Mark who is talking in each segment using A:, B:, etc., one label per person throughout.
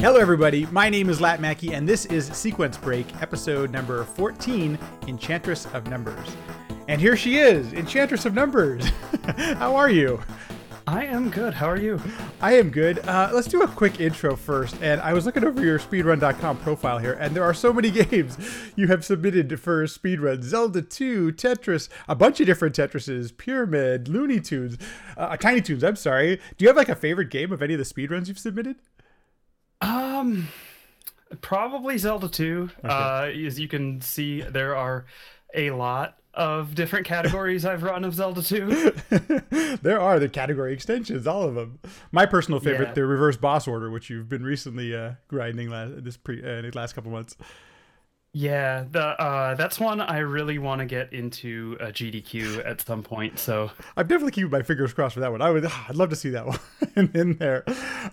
A: Hello, everybody. My name is Lat Mackey, and this is Sequence Break, episode number 14 Enchantress of Numbers. And here she is, Enchantress of Numbers. How are you?
B: I am good. How are you?
A: I am good. Uh, let's do a quick intro first. And I was looking over your speedrun.com profile here, and there are so many games you have submitted for speedrun Zelda 2, Tetris, a bunch of different Tetrises, Pyramid, Looney Tunes, uh, Tiny Toons, I'm sorry. Do you have like a favorite game of any of the speedruns you've submitted?
B: Um, probably Zelda 2. Okay. Uh, as you can see, there are a lot of different categories I've run of Zelda 2.
A: there are the category extensions, all of them. My personal favorite, yeah. the reverse boss order, which you've been recently uh, grinding last this pre uh, the last couple months.
B: Yeah, the uh, that's one I really want to get into a GDQ at some point. So
A: I'm definitely keeping my fingers crossed for that one. I would, I'd love to see that one in there.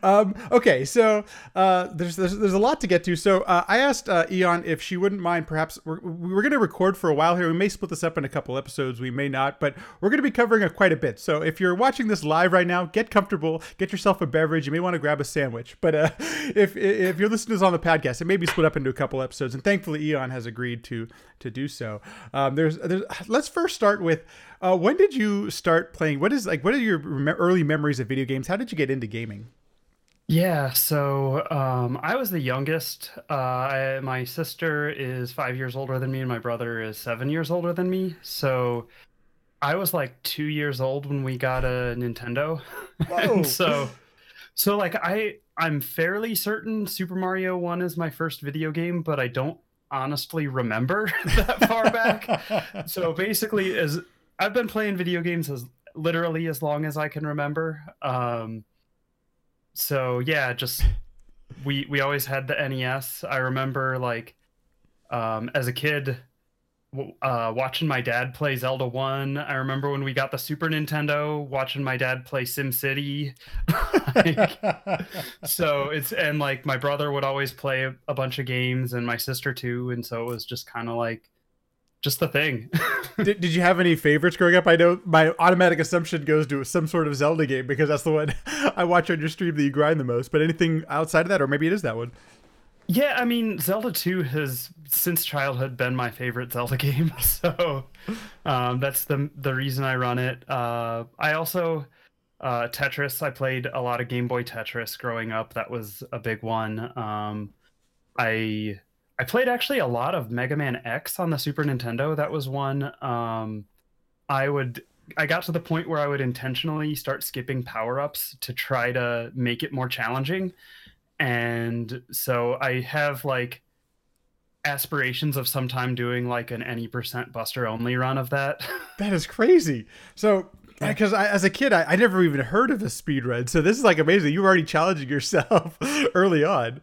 A: Um, okay, so uh, there's, there's there's a lot to get to. So uh, I asked uh, Eon if she wouldn't mind. Perhaps we're we're going to record for a while here. We may split this up in a couple episodes. We may not, but we're going to be covering quite a bit. So if you're watching this live right now, get comfortable, get yourself a beverage. You may want to grab a sandwich. But uh, if if you're listening to this on the podcast, it may be split up into a couple episodes. And thankfully Eon has agreed to to do so. Um, there's, there's let's first start with uh, when did you start playing? What is like what are your early memories of video games? How did you get into gaming?
B: Yeah, so um, I was the youngest. Uh, I, my sister is five years older than me, and my brother is seven years older than me. So I was like two years old when we got a Nintendo. so, so like I, I'm fairly certain Super Mario One is my first video game, but I don't honestly remember that far back. so basically, as I've been playing video games as literally as long as I can remember. Um, so yeah, just we we always had the NES. I remember like um, as a kid uh, watching my dad play Zelda 1. I remember when we got the Super Nintendo, watching my dad play Sim City. like, so it's, and like my brother would always play a, a bunch of games and my sister too. And so it was just kind of like, just the thing.
A: did, did you have any favorites growing up? I know my automatic assumption goes to some sort of Zelda game because that's the one I watch on your stream that you grind the most. But anything outside of that, or maybe it is that one.
B: Yeah, I mean, Zelda 2 has since childhood been my favorite Zelda game, so um, that's the the reason I run it. Uh, I also uh, Tetris. I played a lot of Game Boy Tetris growing up. That was a big one. Um, I I played actually a lot of Mega Man X on the Super Nintendo. That was one. Um, I would I got to the point where I would intentionally start skipping power ups to try to make it more challenging and so I have like aspirations of sometime doing like an any percent buster only run of that.
A: that is crazy. So because as a kid, I, I, never even heard of a speed run. So this is like amazing. You were already challenging yourself early on.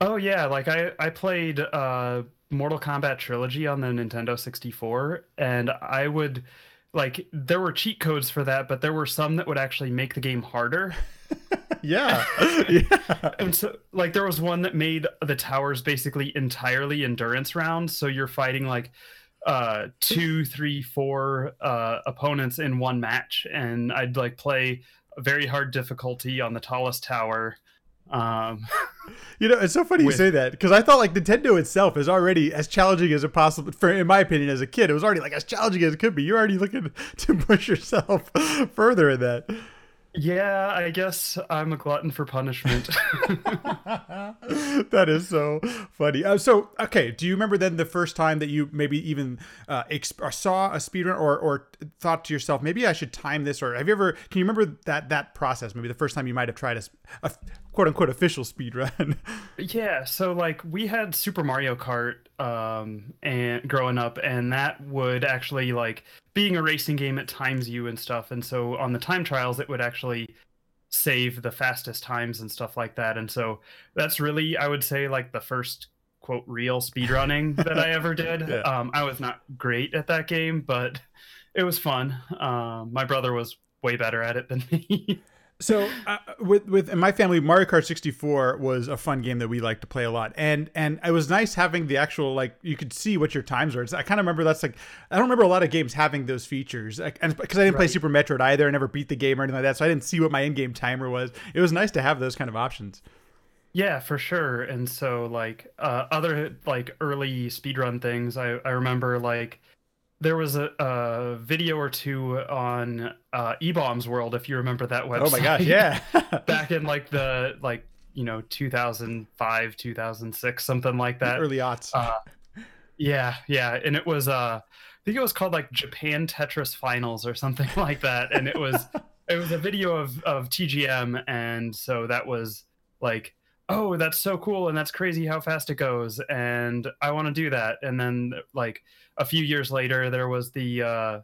B: Oh yeah, like I I played uh, Mortal Kombat Trilogy on the Nintendo 64, and I would like there were cheat codes for that, but there were some that would actually make the game harder.
A: yeah. yeah.
B: And so like there was one that made the towers basically entirely endurance rounds. So you're fighting like uh two, three, four uh opponents in one match. And I'd like play very hard difficulty on the tallest tower. Um
A: You know, it's so funny with, you say that because I thought like Nintendo itself is already as challenging as it possible. For in my opinion, as a kid, it was already like as challenging as it could be. You're already looking to push yourself further in that.
B: Yeah, I guess I'm a glutton for punishment.
A: that is so funny. Uh, so, okay, do you remember then the first time that you maybe even uh, exp- saw a speedrun or or thought to yourself, maybe I should time this? Or have you ever? Can you remember that that process? Maybe the first time you might have tried a, a quote unquote official speed run.
B: yeah, so like we had Super Mario Kart um and growing up and that would actually like being a racing game it times you and stuff and so on the time trials it would actually save the fastest times and stuff like that and so that's really I would say like the first quote real speed running that I ever did. Yeah. Um I was not great at that game, but it was fun. Um my brother was way better at it than me.
A: So uh, with with in my family, Mario Kart 64 was a fun game that we liked to play a lot, and and it was nice having the actual like you could see what your times were. It's, I kind of remember that's like I don't remember a lot of games having those features, like, and because I didn't right. play Super Metroid either, I never beat the game or anything like that, so I didn't see what my in-game timer was. It was nice to have those kind of options.
B: Yeah, for sure. And so like uh, other like early speedrun things, I I remember like there was a, a video or two on uh, eBaum's World, if you remember that website.
A: Oh my gosh, yeah.
B: back in like the like you know 2005, 2006, something like that.
A: Early aughts. Uh,
B: yeah, yeah, and it was uh, I think it was called like Japan Tetris Finals or something like that, and it was it was a video of of TGM, and so that was like oh that's so cool and that's crazy how fast it goes and i want to do that and then like a few years later there was the uh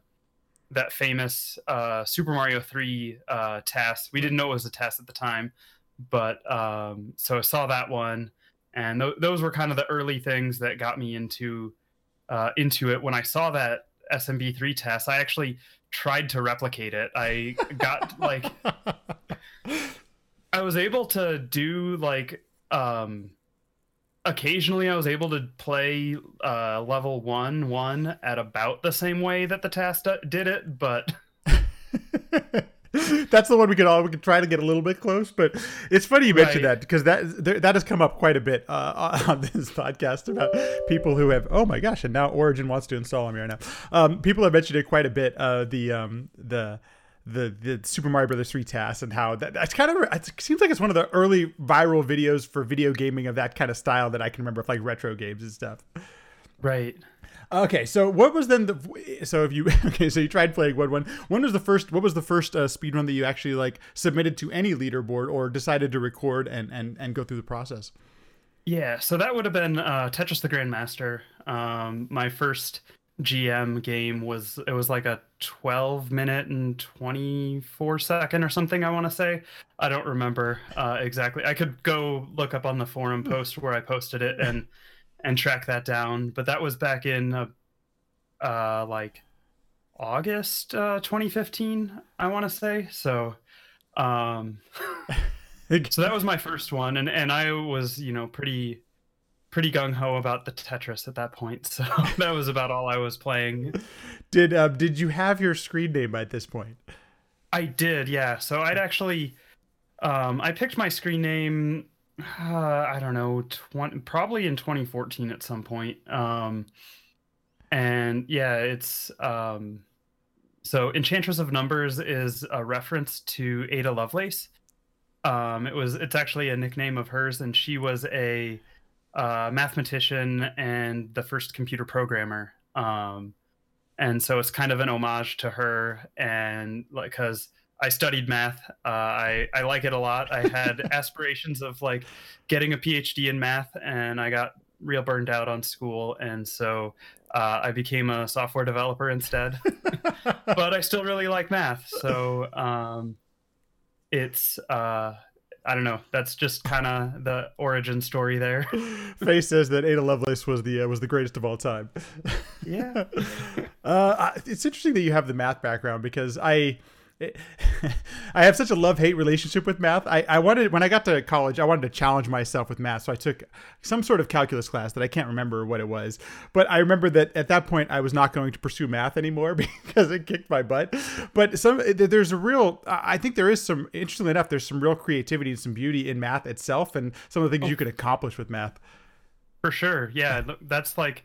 B: that famous uh super mario 3 uh TAS we didn't know it was a TAS at the time but um so i saw that one and th- those were kind of the early things that got me into uh into it. When i saw that smb3 TAS, i actually tried to replicate it. I got like I was able to do like um occasionally I was able to play uh level 1 1 at about the same way that the TAS did it, but
A: That's the one we could all we could try to get a little bit close, but it's funny you mentioned right. that because that that has come up quite a bit uh, on this podcast about people who have oh my gosh, and now Origin wants to install on me right now. Um, people have mentioned it quite a bit. Uh, the um, the the the Super Mario Brothers 3 TAS and how that, that's kind of it seems like it's one of the early viral videos for video gaming of that kind of style that I can remember, like retro games and stuff.
B: Right.
A: Okay, so what was then the so if you okay so you tried playing one one when was the first what was the first uh, speed run that you actually like submitted to any leaderboard or decided to record and and and go through the process?
B: Yeah, so that would have been uh, Tetris the Grandmaster. Um, my first GM game was it was like a 12 minute and 24 second or something I want to say. I don't remember uh, exactly. I could go look up on the forum hmm. post where I posted it and and track that down, but that was back in uh, uh like August uh 2015, I want to say. So um so that was my first one and and I was, you know, pretty pretty gung ho about the Tetris at that point. So that was about all I was playing.
A: Did uh, did you have your screen name at this point?
B: I did, yeah. So I'd actually, um, I picked my screen name. Uh, I don't know, 20, probably in 2014 at some point. Um, and yeah, it's um, so Enchantress of Numbers is a reference to Ada Lovelace. Um, it was it's actually a nickname of hers, and she was a uh, mathematician and the first computer programmer. Um, and so it's kind of an homage to her, and like because I studied math, uh, I I like it a lot. I had aspirations of like getting a PhD in math, and I got real burned out on school, and so uh, I became a software developer instead. but I still really like math, so um, it's uh, I don't know. That's just kind of the origin story there.
A: Faye says that Ada Lovelace was the uh, was the greatest of all time.
B: yeah.
A: Uh, it's interesting that you have the math background because I I have such a love hate relationship with math. I, I wanted when I got to college, I wanted to challenge myself with math. So I took some sort of calculus class that I can't remember what it was. But I remember that at that point I was not going to pursue math anymore because it kicked my butt. But some there's a real I think there is some interestingly enough, there's some real creativity and some beauty in math itself and some of the things oh. you can accomplish with math.
B: For sure. Yeah. That's like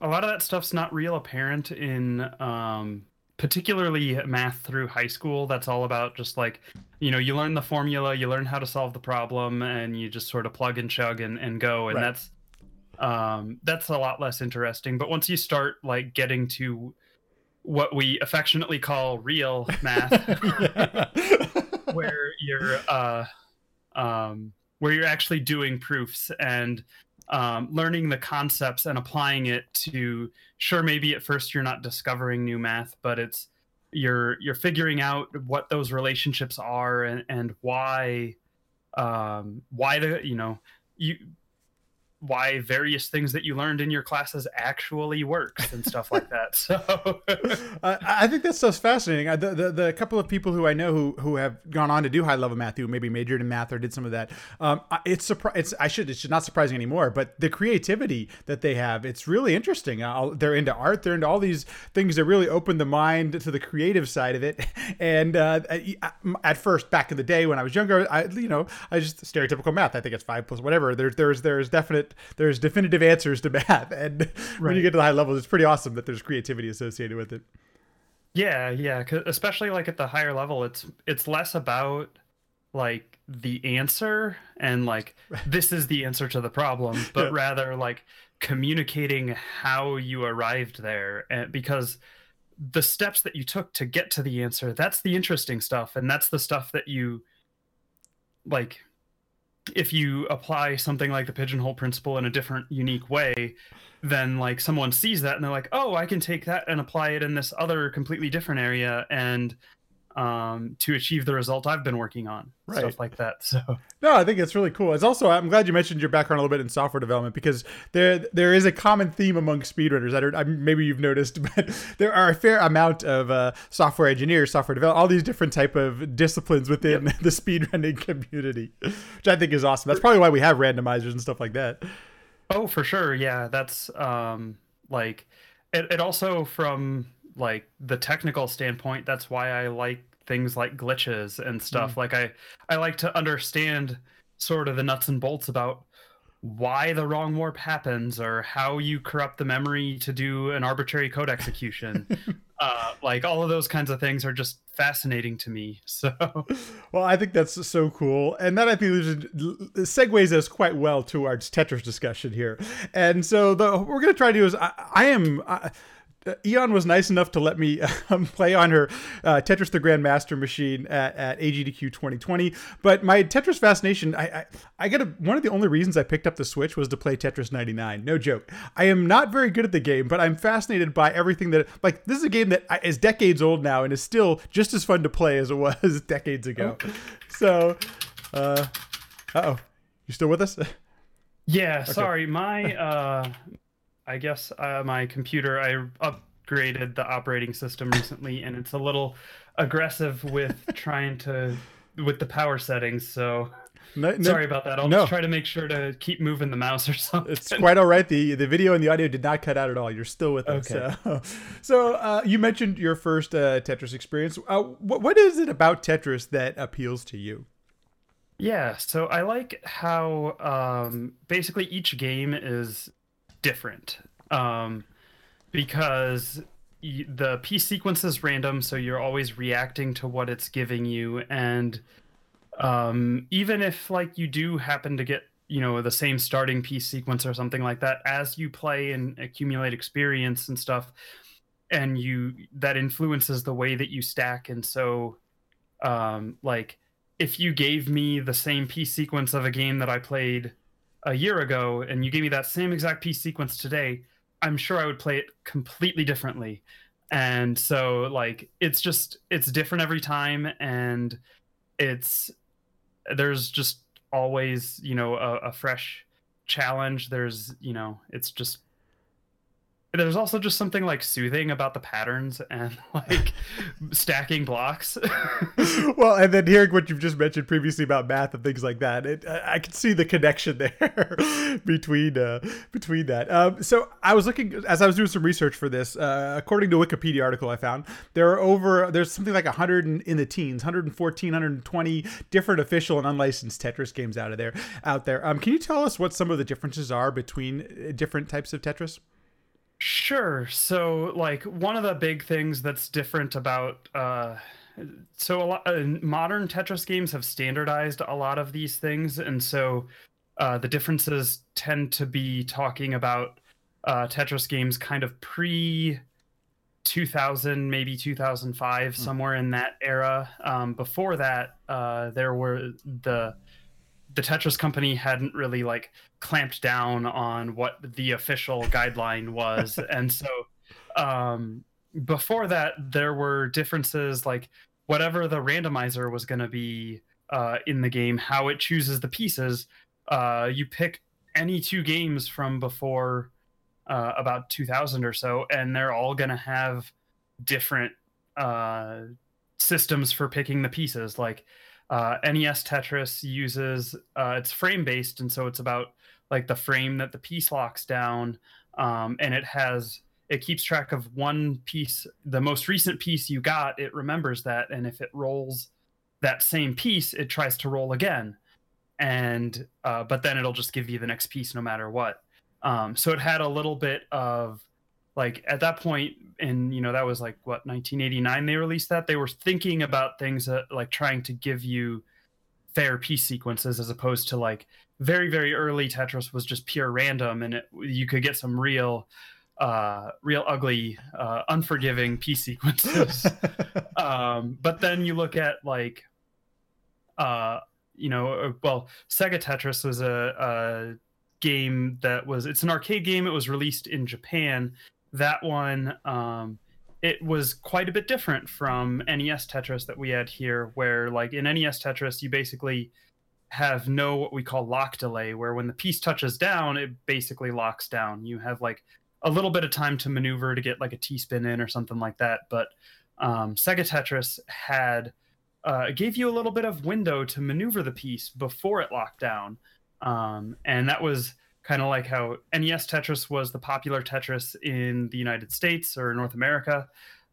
B: a lot of that stuff's not real apparent in um particularly math through high school that's all about just like you know you learn the formula you learn how to solve the problem and you just sort of plug and chug and, and go and right. that's um, that's a lot less interesting but once you start like getting to what we affectionately call real math where you're uh, um, where you're actually doing proofs and um, learning the concepts and applying it to sure maybe at first you're not discovering new math but it's you're you're figuring out what those relationships are and, and why um, why the you know you why various things that you learned in your classes actually works and stuff like that. So
A: uh, I think that stuff's fascinating. The, the, the couple of people who I know who who have gone on to do high level math, who maybe majored in math or did some of that, um, it's surpri- It's I should it's not surprising anymore. But the creativity that they have, it's really interesting. Uh, they're into art. They're into all these things that really open the mind to the creative side of it. And uh, at first, back in the day when I was younger, I you know I just stereotypical math. I think it's five plus whatever. There's there's there's definite there's definitive answers to math, and right. when you get to the high levels, it's pretty awesome that there's creativity associated with it.
B: Yeah, yeah, especially like at the higher level, it's it's less about like the answer and like this is the answer to the problem, but yeah. rather like communicating how you arrived there, and because the steps that you took to get to the answer that's the interesting stuff and that's the stuff that you like if you apply something like the pigeonhole principle in a different unique way then like someone sees that and they're like oh i can take that and apply it in this other completely different area and um, to achieve the result I've been working on, right. stuff like that. So
A: no, I think it's really cool. It's also I'm glad you mentioned your background a little bit in software development because there there is a common theme among speedrunners that are maybe you've noticed, but there are a fair amount of uh, software engineers, software development, all these different type of disciplines within yep. the speedrunning community, which I think is awesome. That's probably why we have randomizers and stuff like that.
B: Oh, for sure. Yeah, that's um like it, it also from like the technical standpoint that's why i like things like glitches and stuff. Mm. Like I I like to understand sort of the nuts and bolts about why the wrong warp happens or how you corrupt the memory to do an arbitrary code execution. uh, like all of those kinds of things are just fascinating to me. So,
A: well, I think that's so cool, and that I think segues us quite well to our Tetris discussion here. And so, the what we're going to try to do is I, I am. I, uh, Eon was nice enough to let me um, play on her uh, Tetris the Grandmaster machine at, at AGDQ 2020. But my Tetris fascination, I, I, I got one of the only reasons I picked up the Switch was to play Tetris 99. No joke. I am not very good at the game, but I'm fascinated by everything that, like, this is a game that is decades old now and is still just as fun to play as it was decades ago. Oh. So, uh oh. You still with us?
B: Yeah, okay. sorry. My, uh, I guess uh, my computer I upgraded the operating system recently, and it's a little aggressive with trying to with the power settings. So no, no, sorry about that. I'll no. just try to make sure to keep moving the mouse or something.
A: It's quite all right. the The video and the audio did not cut out at all. You're still with us. Okay. So, so uh, you mentioned your first uh, Tetris experience. Uh, what, what is it about Tetris that appeals to you?
B: Yeah, so I like how um, basically each game is different um, because y- the piece sequence is random, so you're always reacting to what it's giving you, and um, even if like you do happen to get you know the same starting piece sequence or something like that as you play and accumulate experience and stuff and you that influences the way that you stack and so um like if you gave me the same piece sequence of a game that i played a year ago and you gave me that same exact piece sequence today, I'm sure I would play it completely differently. And so like it's just it's different every time and it's there's just always, you know, a, a fresh challenge. There's, you know, it's just there's also just something like soothing about the patterns and like stacking blocks.
A: well, and then hearing what you've just mentioned previously about math and things like that, it, I, can see the connection there between uh, between that. Um, so I was looking as I was doing some research for this. Uh, according to a Wikipedia article I found, there are over there's something like 100 in, in the teens, 114, 120 different official and unlicensed Tetris games out of there out there. Um, can you tell us what some of the differences are between uh, different types of Tetris?
B: Sure. So, like, one of the big things that's different about, uh, so a lot uh, modern Tetris games have standardized a lot of these things, and so uh, the differences tend to be talking about uh, Tetris games kind of pre 2000, maybe 2005, mm. somewhere in that era. Um, before that, uh, there were the the Tetris company hadn't really like clamped down on what the official guideline was, and so um, before that there were differences like whatever the randomizer was going to be uh, in the game, how it chooses the pieces. Uh, you pick any two games from before uh, about 2000 or so, and they're all going to have different uh, systems for picking the pieces. Like uh, NES Tetris uses uh, it's frame based, and so it's about like the frame that the piece locks down, um, and it has it keeps track of one piece, the most recent piece you got. It remembers that, and if it rolls that same piece, it tries to roll again, and uh, but then it'll just give you the next piece no matter what. Um, so it had a little bit of like at that point and you know that was like what 1989 they released that? They were thinking about things that, like trying to give you fair piece sequences as opposed to like very very early tetris was just pure random and it, you could get some real uh real ugly uh unforgiving piece sequences. Um but then you look at like uh you know uh, well sega tetris was a, a game that was it's an arcade game. It was released in japan that one um, it was quite a bit different from NES Tetris that we had here, where like in NES Tetris, you basically have no what we call lock delay, where when the piece touches down, it basically locks down. You have like a little bit of time to maneuver to get like a T spin in or something like that. But um, Sega Tetris had uh, gave you a little bit of window to maneuver the piece before it locked down, um, and that was kind of like how NES Tetris was the popular Tetris in the United States or North America.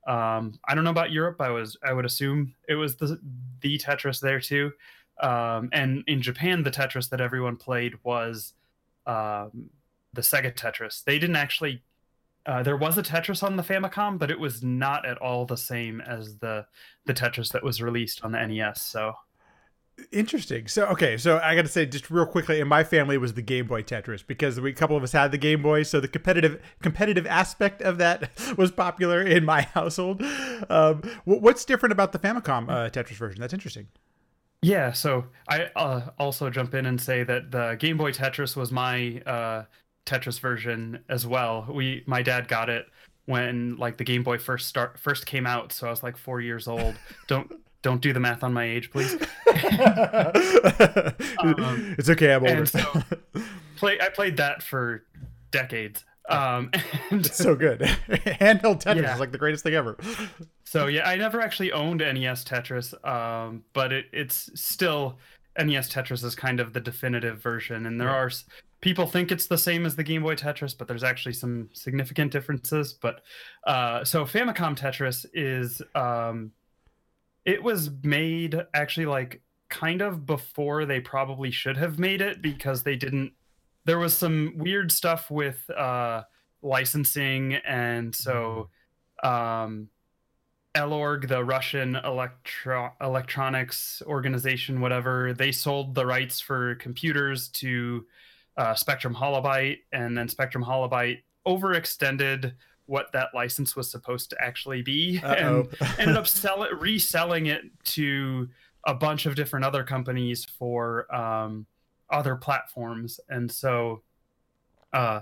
B: Um, I don't know about Europe. I was I would assume it was the the Tetris there too. Um, and in Japan, the Tetris that everyone played was um, the Sega Tetris. They didn't actually. Uh, there was a Tetris on the Famicom, but it was not at all the same as the the Tetris that was released on the NES. So
A: Interesting. So okay, so I got to say just real quickly, in my family was the Game Boy Tetris because we, a couple of us had the Game Boy, so the competitive competitive aspect of that was popular in my household. Um, what's different about the Famicom uh, Tetris version? That's interesting.
B: Yeah, so I uh, also jump in and say that the Game Boy Tetris was my uh, Tetris version as well. We my dad got it when like the Game Boy first start first came out, so I was like four years old. Don't don't do the math on my age, please. um,
A: it's okay, I'm older.
B: So play, I played that for decades. Um, and
A: it's so good. Handheld Tetris yeah. is like the greatest thing ever.
B: So yeah, I never actually owned NES Tetris, um, but it, it's still NES Tetris is kind of the definitive version, and there are people think it's the same as the Game Boy Tetris, but there's actually some significant differences. But uh, so Famicom Tetris is um, it was made actually like kind of before they probably should have made it because they didn't there was some weird stuff with uh licensing and so um Elorg, the Russian electro- electronics organization, whatever, they sold the rights for computers to uh, Spectrum Holobyte, and then Spectrum Holobyte overextended what that license was supposed to actually be Uh-oh. and ended up sell it, reselling it to a bunch of different other companies for um, other platforms. And so uh,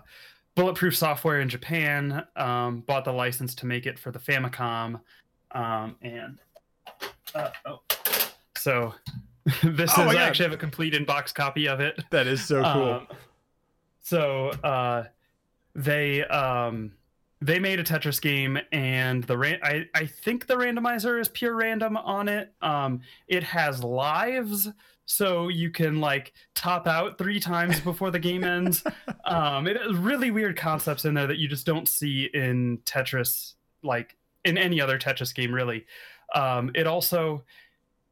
B: Bulletproof Software in Japan um, bought the license to make it for the Famicom. Um, and uh, oh. so this oh is I actually have a complete inbox copy of it.
A: That is so cool.
B: Um, so uh, they um, they made a Tetris game, and the ran- I I think the randomizer is pure random on it. Um, it has lives, so you can like top out three times before the game ends. um, it has really weird concepts in there that you just don't see in Tetris, like in any other Tetris game, really. Um, it also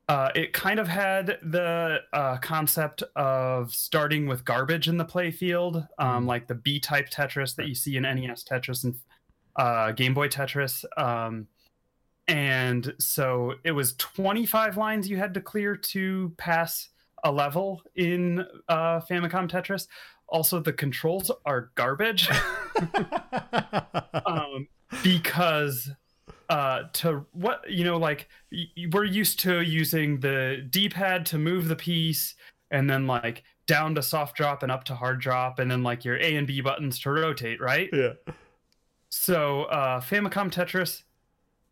B: uh, it kind of had the uh, concept of starting with garbage in the playfield, um, mm. like the B-type Tetris that you see in NES Tetris and uh, Game Boy Tetris. Um, and so it was 25 lines you had to clear to pass a level in uh, Famicom Tetris. Also, the controls are garbage um, because uh, to what you know, like we're used to using the D-pad to move the piece, and then like down to soft drop and up to hard drop, and then like your A and B buttons to rotate, right?
A: Yeah.
B: So uh, Famicom Tetris,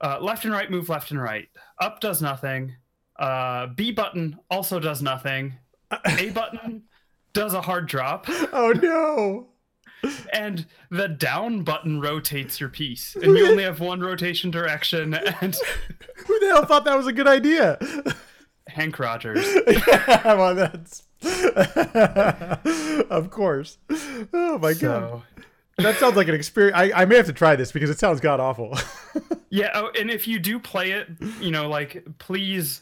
B: uh, left and right move left and right. Up does nothing. Uh, B button also does nothing. A button does a hard drop.
A: Oh no.
B: And the down button rotates your piece, and you only have one rotation direction. And
A: Who the hell thought that was a good idea?
B: Henk Rogers.
A: yeah, well, that's of course. Oh my god,
B: So
A: that sounds like an experience. I, I may have to try this because it sounds god awful.
B: yeah, oh, and if you do play it, you know, like please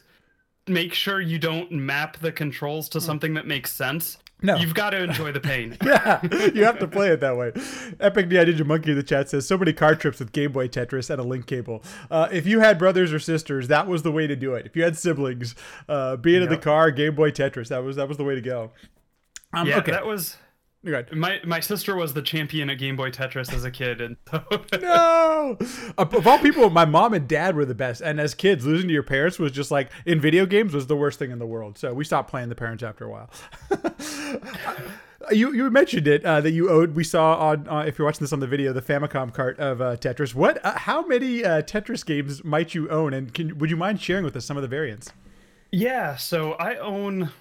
B: make sure you don't map the controls to something that makes sense.
A: No.
B: You've got to enjoy the pain.
A: yeah, you have to play it that way. Epic D, I did your monkey in the chat says so many car trips with Game Boy Tetris and a link cable. Uh, if you had brothers or sisters, that was the way to do it. If you had siblings, uh, being in the car, Game Boy Tetris, that was that was the way to go. Um,
B: Yeah,
A: okay,
B: that was My my sister was the champion at Game Boy Tetris as a kid, and so
A: no. Of of all people, my mom and dad were the best. And as kids, losing to your parents was just like in video games was the worst thing in the world. So we stopped playing the parents after a while. you you mentioned it uh, that you owed. We saw on uh, if you're watching this on the video the Famicom cart of uh, Tetris. What? Uh, how many uh, Tetris games might you own? And can would you mind sharing with us some of the variants?
B: Yeah, so I own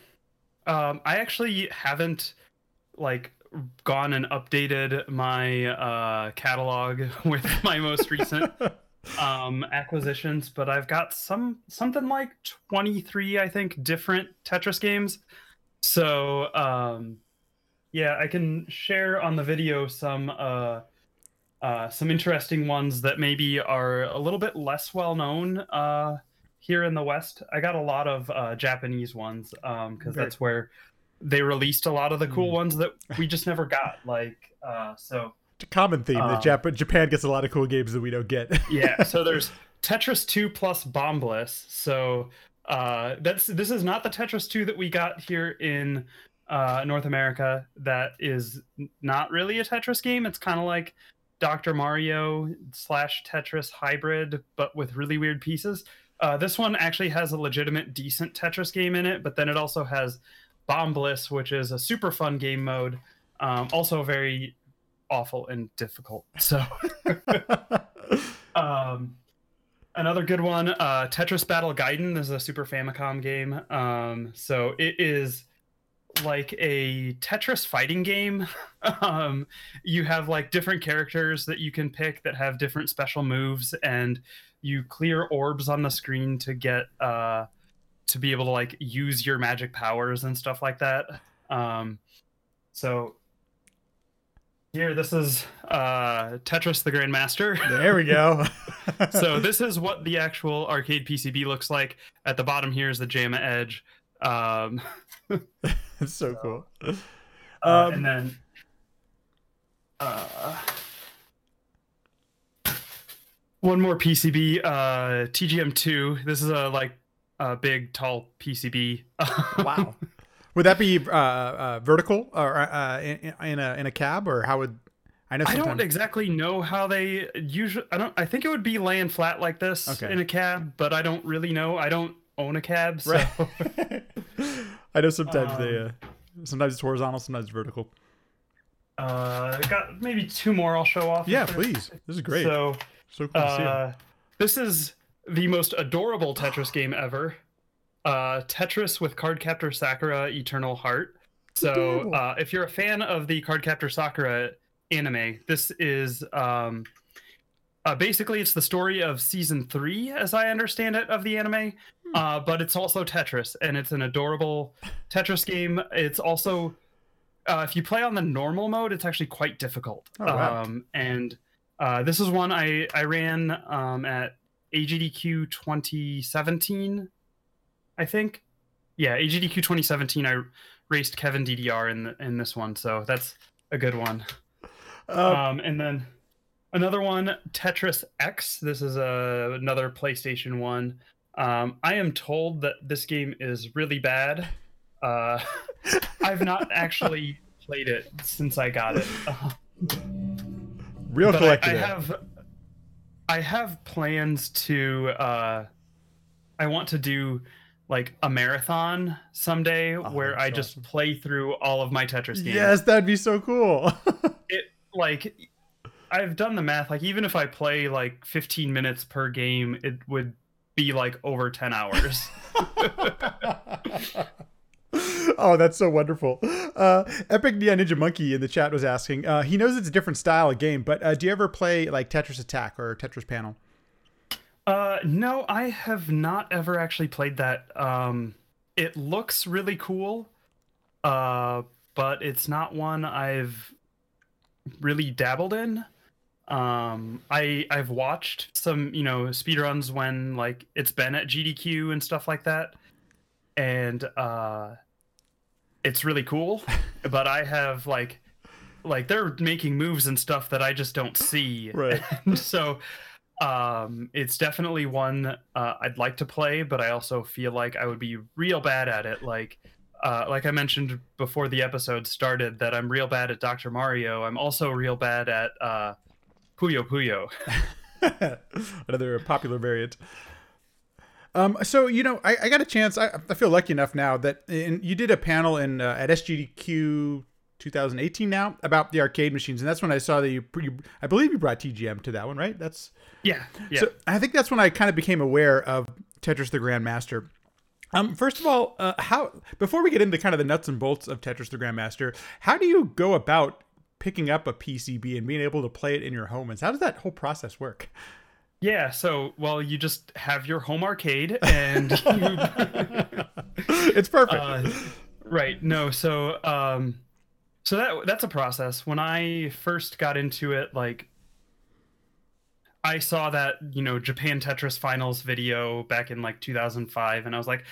B: um I actually haven't like gone and updated my uh catalog with my most recent um acquisitions, but I've got some something like 23 I think different Tetris games. So um yeah, I can share on the video some uh uh, some interesting ones that maybe are a little bit less well known uh, here in the West. I got a lot of uh, Japanese ones because
A: Okay.
B: that's where they released a lot of the cool
A: Mm.
B: ones that we just never got. Like uh, so,
A: It's a common theme that Jap- Japan gets a lot of cool games that we don't get.
B: yeah. So there's Tetris 2 plus Bombliss. So uh, that's this is not the Tetris 2 that we got here in uh, North America. That is not really a Tetris game. It's kind of like Dr. Mario slash Tetris hybrid, but with really weird pieces. Uh, this one actually has a legitimate, decent Tetris game in it, but then it also has Bombliss, which is a super fun game mode. Um, also very awful and difficult. So. Um, another good one, uh, Tetris Battle Gaiden. This is a Super Famicom game. Um, so it is like a Tetris fighting game. um, you have like different characters that you can pick that have different special moves, and you clear orbs on the screen to get uh, to be able to like use your magic powers and stuff like that. Um, so. Here, this is uh, Tetris the Grandmaster
A: there we go.
B: so this is what the actual arcade PCB looks like. At the bottom here is the JAMMA Edge, um,
A: it's so cool.
B: uh,
A: Um,
B: and then uh, one more PCB, uh, TGM2. This is a like a big tall PCB.
A: wow. Would that be uh, uh, vertical or uh, in, in a in a cab or how would I know?
B: I don't exactly know how they usually. I don't. I think it would be laying flat like this
A: Okay.
B: in a cab, but I don't really know. I don't own a cab, so
A: Right. I know sometimes they
B: Um,
A: uh, sometimes it's horizontal, sometimes it's vertical.
B: uh, got maybe two more I'll show off.
A: Yeah, please. This is great.
B: So
A: so cool to see 'em.
B: Uh, this is the most adorable Tetris game ever. Uh, Tetris with Cardcaptor Sakura Eternal Heart. So, uh, if you're a fan of the Cardcaptor Sakura anime, this is um, uh, basically it's the story of season three, as I understand it, of the anime.
A: Hmm.
B: Uh, but it's also Tetris, and it's an adorable Tetris game. It's also uh, if you play on the normal mode, it's actually quite difficult.
A: Oh, wow.
B: Um, and uh, this is one I I ran um, at AGDQ 2017, I think. Yeah, AGDQ 2017. I raced Kevin DDR in the, in this one, so that's a good one.
A: Uh,
B: Um, and then another one, Tetris X. This is a, another PlayStation one. Um, I am told that this game is really bad. Uh, I've not actually played it since I got it. Uh,
A: real
B: but I,
A: collector.
B: I
A: there.
B: have I have plans to uh I want to do like a marathon someday where
A: Oh, that's
B: I just
A: awesome.
B: play through all of my Tetris games.
A: Yes, that'd be so cool.
B: It like I've done the math like even if I play like 15 minutes per game it would be like over 10 hours.
A: oh, that's so wonderful. Uh, Epic Neon Ninja Monkey in the chat was asking. Uh, he knows it's a different style of game, but uh, do you ever play like Tetris Attack or Tetris Panel?
B: Uh, no, I have not ever actually played that. Um, it looks really cool, uh, but it's not one I've really dabbled in. Um, I I've watched some you know speedruns when like it's been at GDQ and stuff like that, and uh, it's really cool. but I have like like they're making moves and stuff that I just don't see.
A: Right.
B: So um it's definitely one uh, i'd like to play but i also feel like i would be real bad at it like uh like i mentioned before the episode started that i'm real bad at dr mario i'm also real bad at uh puyo puyo
A: Another popular variant. Um, so you know, I, I got a chance. I, I feel lucky enough now that in, you did a panel in uh, at SGDQ 2018 now about the arcade machines, and that's when I saw that you, you I believe you brought TGM to that one, right? That's
B: yeah yeah
A: So I think that's when I kind of became aware of Tetris the Grandmaster. Um, first of all, uh, how before we get into kind of the nuts and bolts of Tetris the Grandmaster, how do you go about picking up a PCB and being able to play it in your home? And how does that whole process work?
B: Yeah so well you just have your home arcade and you
A: it's perfect.
B: Uh, right. No. So, um, so that that's a process. When I first got into it, like, I saw that you know Japan Tetris Finals video back in like 2005, and I was like,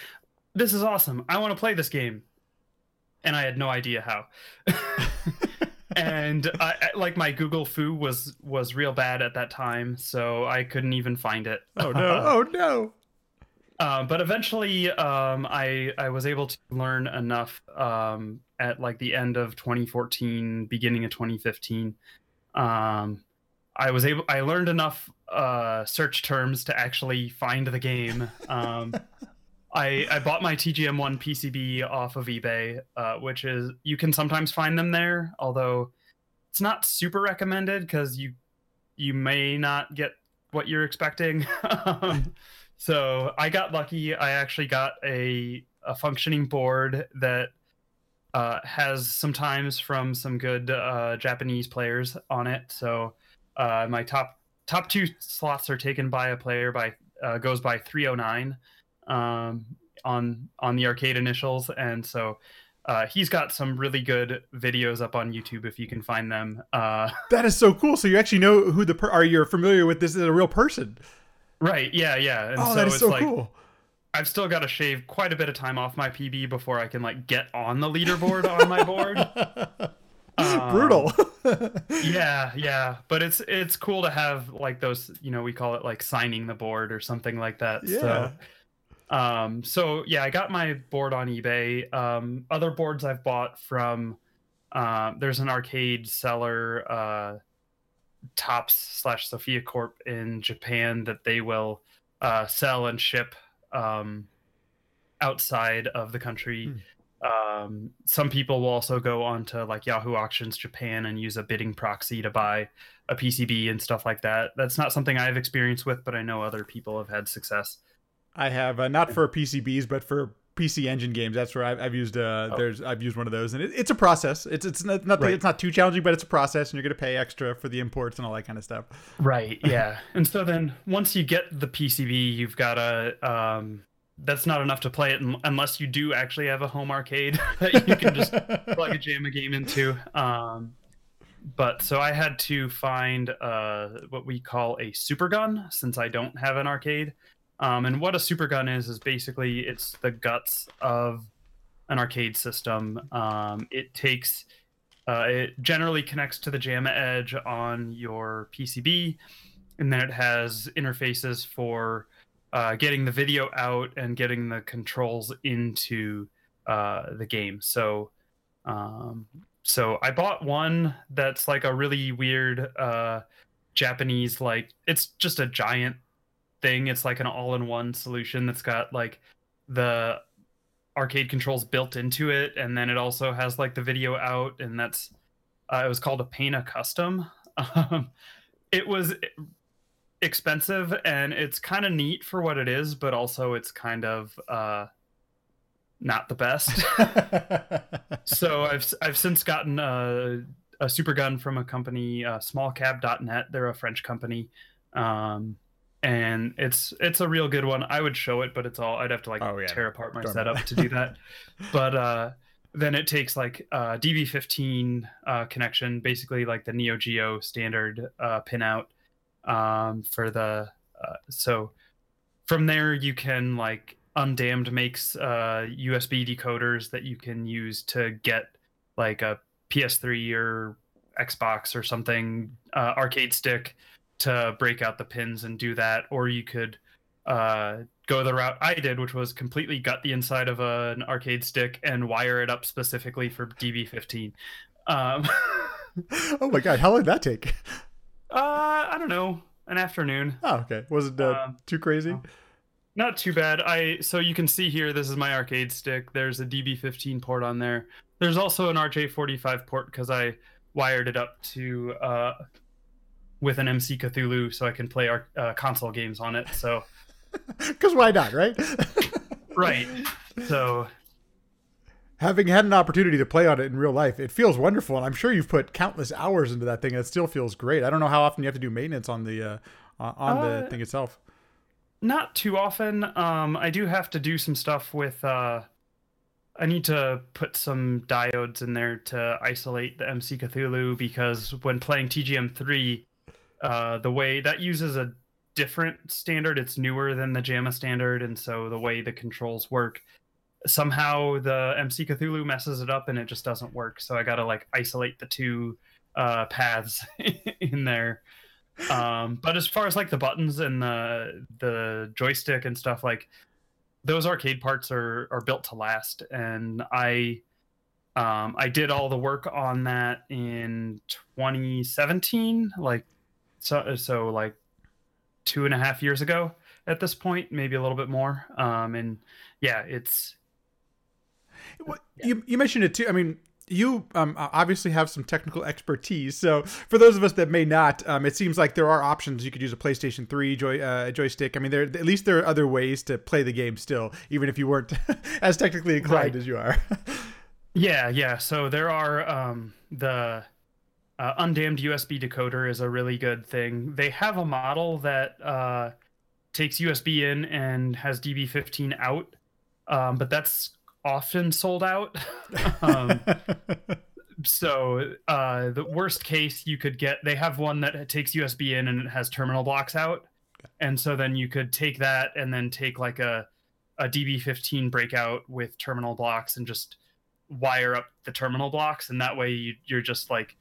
B: "This is awesome! I want to play this game," and I had no idea how. and I, I- like my Google fu was was real bad at that time, so I couldn't even find it.
A: oh no! Oh no!
B: Um, but eventually, um, I I was able to learn enough um, at like the end of 2014, beginning of 2015. Um, I was able. I learned enough uh, search terms to actually find the game. Um, I I bought my TGM1 PCB off of eBay, uh, which is you can sometimes find them there, although it's not super recommended because you you may not get what you're expecting. um, so I got lucky. I actually got a a functioning board that uh, has sometimes from some good uh, Japanese players on it. So uh, my top top two slots are taken by a player by uh, goes by 309 um, on on the arcade initials, and so. Uh, he's got some really good videos up on YouTube if you can find them. Uh,
A: That is so cool. So you actually know who the per- are you familiar with this is a real person?
B: right? Yeah, yeah. And
A: Oh,
B: so
A: that is
B: it's
A: so
B: like
A: cool.
B: I've still got to shave quite a bit of time off my PB before I can like get on the leaderboard on my board. Um,
A: Brutal.
B: Yeah, yeah, but it's it's cool to have like those, you know, we call it like signing the board or something like that.
A: Yeah.
B: So um so yeah, I got my board on eBay. Um other boards I've bought from um there's an arcade seller uh Tops slash Sophia Corp in Japan that they will uh sell and ship um outside of the country. Um, some people will also go onto like Yahoo Auctions Japan and use a bidding proxy to buy a PCB and stuff like that. That's not something I've experienced with, but I know other people have had success.
A: I have uh, not for PCBs, but for PC Engine games. That's where I've, I've used. Uh,
B: Oh.
A: There's I've used one of those, and it, it's a process. It's it's not, nothing.
B: Right.
A: It's not too challenging, but it's a process, and you're gonna pay extra for the imports and all that kind of stuff.
B: Right. Yeah. and so then once you get the PCB, you've got a. Um, that's not enough to play it unless you do actually have a home arcade that you can just plug a JAMMA game into. Um, but so I had to find uh, what we call a super gun since I don't have an arcade. Um, and what a super gun is is basically it's the guts of an arcade system. Um, it takes uh, it generally connects to the JAMMA Edge on your PCB, and then it has interfaces for uh, getting the video out and getting the controls into uh, the game. So, um, so I bought one that's like a really weird uh, Japanese, like it's just a giant thing. It's like an all-in-one solution that's got like the arcade controls built into it, and then it also has like the video out, and that's uh, it was called a Paina Custom. Um, it was expensive and it's kind of neat for what it is, but also it's kind of uh, not the best. so I've I've since gotten a, a super gun from a company, uh, smallcab.net. They're a French company. Um, and it's it's a real good one. I would show it, but it's all I'd have to like oh, yeah. tear apart my setup to do that. but uh, then it takes like uh, DB15 uh, connection, basically like the Neo Geo standard uh, pinout um, for the. Uh, so from there you can like Undamned makes uh, USB decoders that you can use to get like a PS3 or Xbox or something uh, arcade stick to break out the pins and do that, or you could uh, go the route I did, which was completely gut the inside of a, an arcade stick and wire it up specifically for DB15. Um,
A: oh my god, how long did that take?
B: Uh, I don't know, an afternoon.
A: Oh, okay. Was it uh, um, too crazy?
B: No. Not too bad. I so you can see here. This is my arcade stick. There's a DB15 port on there. There's also an RJ45 port because I wired it up to uh, with an MC Cthulhu so I can play our uh, console games on it. So
A: because why not, right?
B: right. So
A: having had an opportunity to play on it in real life, it feels wonderful, and I'm sure you've put countless hours into that thing. And it still feels great. I don't know how often you have to do maintenance on the uh, on uh, the thing itself.
B: Not too often. Um, I do have to do some stuff with. Uh, I need to put some diodes in there to isolate the MC Cthulhu because when playing TGM3, uh, the way that uses a different standard, it's newer than the JAMMA standard, and so the way the controls work, somehow the MC Cthulhu messes it up and it just doesn't work. So I gotta like isolate the two uh, paths in there. Um, but as far as like the buttons and the the joystick and stuff, like those arcade parts are are built to last, and I um, I did all the work on that in 2017, like so so like two and a half years ago at this point, maybe a little bit more. Um, and yeah, it's.
A: Well, you you mentioned it too. I mean, you um, obviously have some technical expertise. So for those of us that may not, um, it seems like there are options. You could use a PlayStation 3 joy, uh, joystick. I mean, there at least there are other ways to play the game still, even if you weren't as technically inclined right. as you are.
B: yeah, yeah. So there are um, the uh, Undamned USB decoder is a really good thing. They have a model that uh, takes USB in and has DB15 out, um, but that's often sold out. um, so uh, the worst case you could get, they have one that takes USB in and it has terminal blocks out, and so then you could take that and then take like a a DB15 breakout with terminal blocks and just wire up the terminal blocks, and that way you, you're just like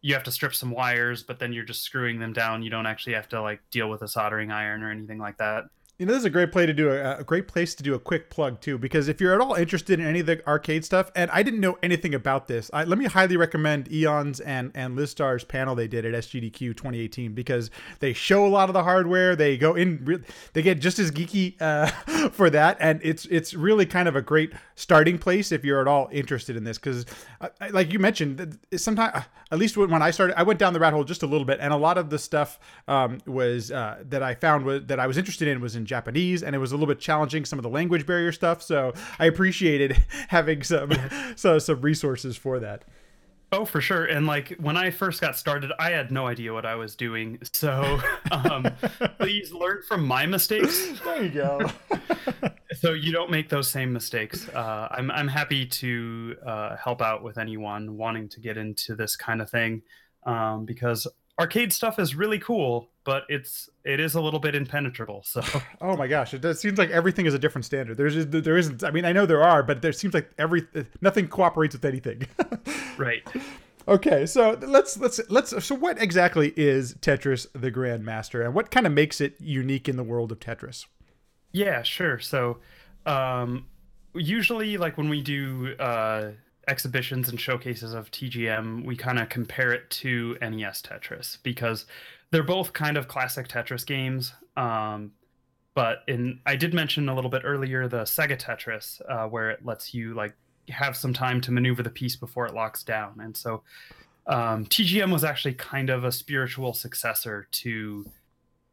B: you have to strip some wires, but then you're just screwing them down. You don't actually have to like deal with a soldering iron or anything like that.
A: You know, this is a great play to do a, a, great place to do a quick plug too, because if you're at all interested in any of the arcade stuff, and I didn't know anything about this, I, let me highly recommend Eon's and and Lizstar's panel they did at SGDQ 2018 because they show a lot of the hardware. They go in, they get just as geeky uh, for that, and it's it's really kind of a great starting place if you're at all interested in this, because uh, like you mentioned, sometimes uh, at least when I started, I went down the rat hole just a little bit, and a lot of the stuff um, was uh, that I found was that I was interested in was in Japanese, and it was a little bit challenging some of the language barrier stuff. So I appreciated having some so some resources for that.
B: Oh, for sure. And like when I first got started, I had no idea what I was doing. So um, please learn from my mistakes.
A: There you go.
B: so you don't make those same mistakes. Uh, I'm I'm happy to uh, help out with anyone wanting to get into this kind of thing um, because arcade stuff is really cool, but it's it is a little bit impenetrable. So,
A: oh my gosh, it does, seems like everything is a different standard. There's there isn't. I mean, I know there are, but there seems like every nothing cooperates with anything.
B: right.
A: Okay, so let's let's let's. So, what exactly is Tetris the Grandmaster, and what kind of makes it unique in the world of Tetris?
B: Yeah, sure. So, um, usually, like when we do uh, exhibitions and showcases of TGM, we kind of compare it to NES Tetris because they're both kind of classic Tetris games. Um, but in I did mention a little bit earlier the Sega Tetris, uh, where it lets you like have some time to maneuver the piece before it locks down, and so um, TGM was actually kind of a spiritual successor to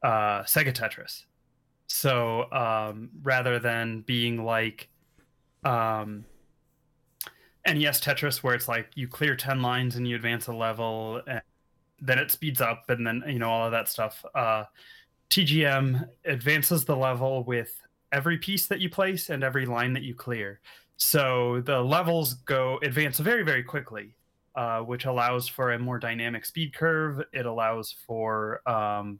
B: uh, Sega Tetris. So um, rather than being like um, NES Tetris, where it's like you clear 10 lines and you advance a level, and then it speeds up, and then, you know, all of that stuff. Uh, TGM advances the level with every piece that you place and every line that you clear. So the levels go advance very, very quickly, uh, which allows for a more dynamic speed curve. It allows for um,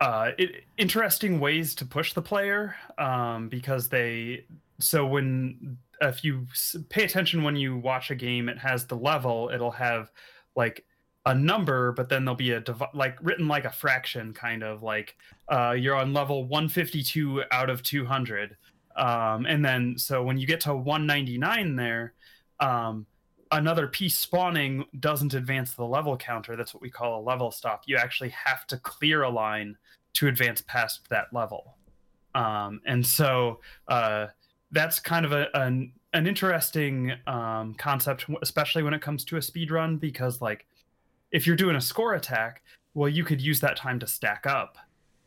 B: uh, it, interesting ways to push the player um, because they. So when if you pay attention when you watch a game, it has the level. It'll have like a number, but then there'll be a div- like written like a fraction, kind of like uh, you're on level 152 out of 200, um, and then so when you get to 199 there, um, another piece spawning doesn't advance the level counter. That's what we call a level stop. You actually have to clear a line to advance past that level, um, and so uh, that's kind of a, an an interesting um, concept, especially when it comes to a speed run, because like if you're doing a score attack, well, you could use that time to stack up.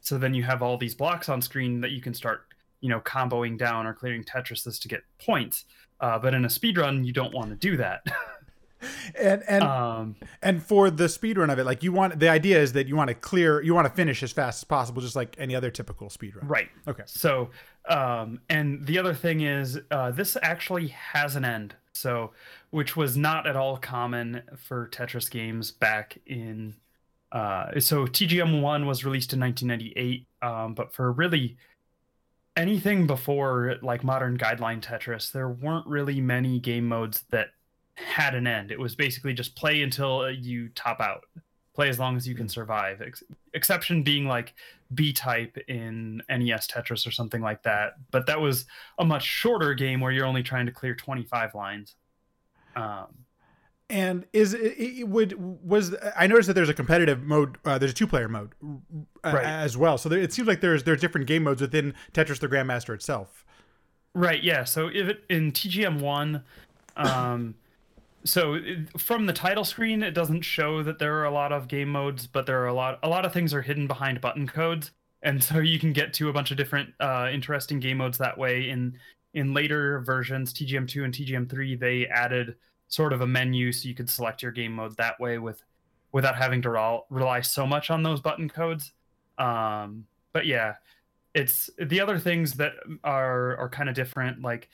B: So then you have all these blocks on screen that you can start, you know, comboing down or clearing Tetrises to get points. Uh, but in a speed run, you don't want to do that.
A: and and um, and for the speed run of it, like you want the idea is that you want to clear, you want to finish as fast as possible, just like any other typical speed run.
B: Right.
A: Okay.
B: So, um, and the other thing is, uh, this actually has an end. So, which was not at all common for Tetris games back in. Uh, so TGM one was released in 1998, um, but for really anything before like modern guideline Tetris, there weren't really many game modes that had an end. It was basically just play until uh, you top out, play as long as you can survive. Ex- exception being like B type in NES Tetris or something like that. But that was a much shorter game where you're only trying to clear 25 lines. Um,
A: and is it, it, would was I noticed that there's a competitive mode. Uh, there's a two player mode uh, right. as well. So there, it seems like there's there's different game modes within Tetris the Grandmaster itself.
B: Right. Yeah. So if it, in TGM one, um, so from the title screen, it doesn't show that there are a lot of game modes, but there are a lot a lot of things are hidden behind button codes, and so you can get to a bunch of different uh, interesting game modes that way. In in later versions, TGM2 and TGM3, they added sort of a menu so you could select your game mode that way with without having to rely so much on those button codes. Um, but yeah, it's the other things that are are kind of different. Like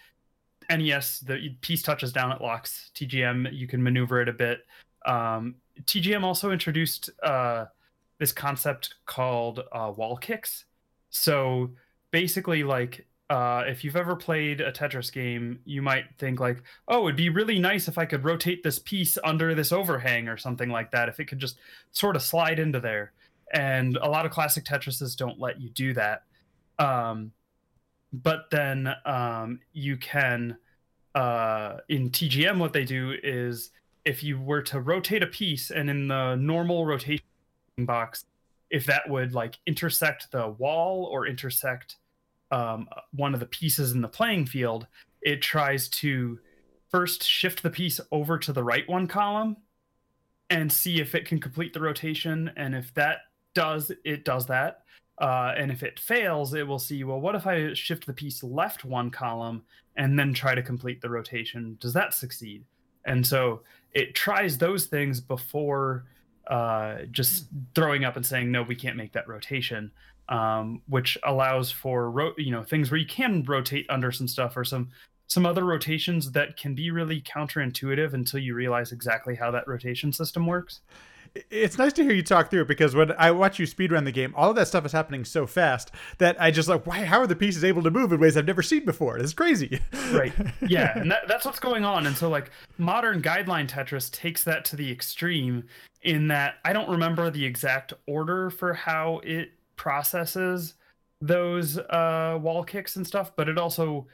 B: NES, the piece touches down, it locks. TGM, you can maneuver it a bit. Um, TGM also introduced uh, this concept called uh, wall kicks. So basically, like uh, if you've ever played a Tetris game, you might think like, "Oh, it'd be really nice if I could rotate this piece under this overhang or something like that. If it could just sort of slide into there." And a lot of classic Tetrises don't let you do that. Um, but then um, you can uh, in TGM what they do is if you were to rotate a piece and in the normal rotation box if that would like intersect the wall or intersect um, one of the pieces in the playing field it tries to first shift the piece over to the right one column and see if it can complete the rotation. And if that does it does that uh, and if it fails, it will see, well, what if I shift the piece left one column and then try to complete the rotation? Does that succeed? And so it tries those things before uh, just throwing up and saying, no, we can't make that rotation, um, which allows for, ro- you know, things where you can rotate under some stuff or some some other rotations that can be really counterintuitive until you realize exactly how that rotation system works
A: it's nice to hear you talk through it because when I watch you speedrun the game, all of that stuff is happening so fast that I just like, why? How are the pieces able to move in ways I've never seen before? It's crazy.
B: Right. Yeah, and that, that's what's going on. And so, like, modern guideline Tetris takes that to the extreme in that I don't remember the exact order for how it processes those uh, wall kicks and stuff, but it also,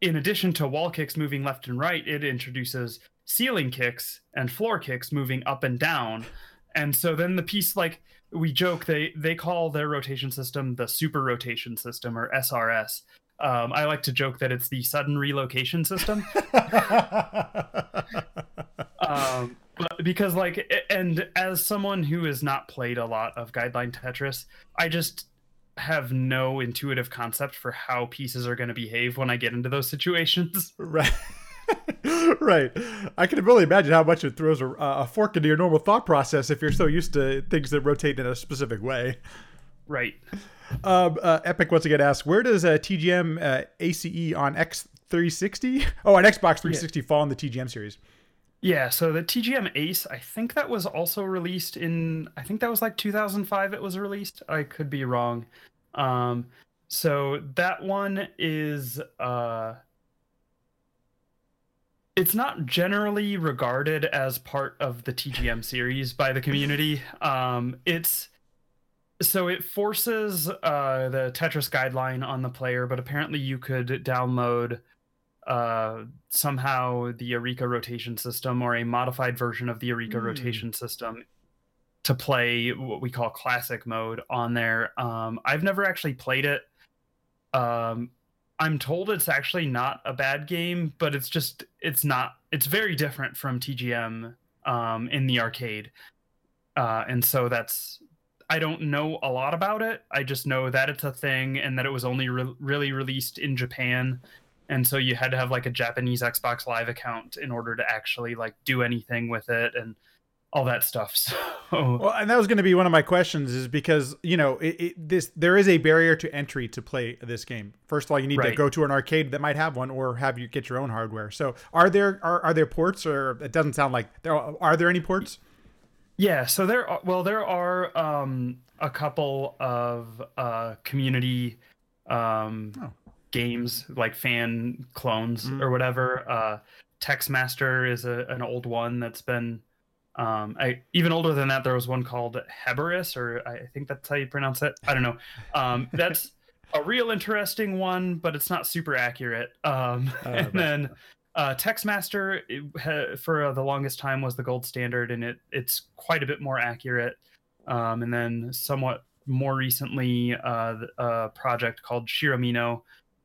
B: in addition to wall kicks moving left and right, it introduces ceiling kicks and floor kicks moving up and down. And so then the piece like we joke they they call their rotation system the super rotation system or SRS. Um, I like to joke that it's the sudden relocation system. um, because like and as someone who has not played a lot of guideline Tetris, I just have no intuitive concept for how pieces are going to behave when I get into those situations.
A: Right. right. I can really imagine how much it throws a, a, fork into your normal thought process if you're so used to things that rotate in a specific way.
B: Right.
A: Um, uh, Epic once again asks, where does uh, TGM uh, ACE on X360? Oh, on Xbox 360 yeah. fall in the TGM series?
B: Yeah, so the TGM Ace, I think that was also released in I think that was like 2005 it was released. I could be wrong. Um so that one is uh it's not generally regarded as part of the TGM series by the community. Um it's so it forces uh the Tetris guideline on the player, but apparently you could download uh, somehow the Arika rotation system or a modified version of the Arika mm. rotation system to play what we call classic mode on there. Um, I've never actually played it. Um, I'm told it's actually not a bad game, but it's just it's not. It's very different from TGM um, in the arcade, uh, and so that's. I don't know a lot about it. I just know that it's a thing and that it was only re- really released in Japan and so you had to have like a Japanese Xbox Live account in order to actually like do anything with it and all that stuff. So
A: well, and that was going to be one of my questions is because you know it, it, this there is a barrier to entry to play this game. First of all, you need right. to go to an arcade that might have one or have you get your own hardware. So are there are, are there ports or it doesn't sound like there are, are there any ports?
B: Yeah, so there are well there are um, a couple of uh, community um, oh games like fan clones mm. or whatever. Uh, Texmaster is a, an old one that's been um, I, even older than that. There was one called Heboris, or I think that's how you pronounce it. I don't know. Um, that's a real interesting one, but it's not super accurate. Um, uh, and then uh, Texmaster for uh, the longest time was the gold standard, and it it's quite a bit more accurate. Um, and then somewhat more recently, uh, a project called Shiromino,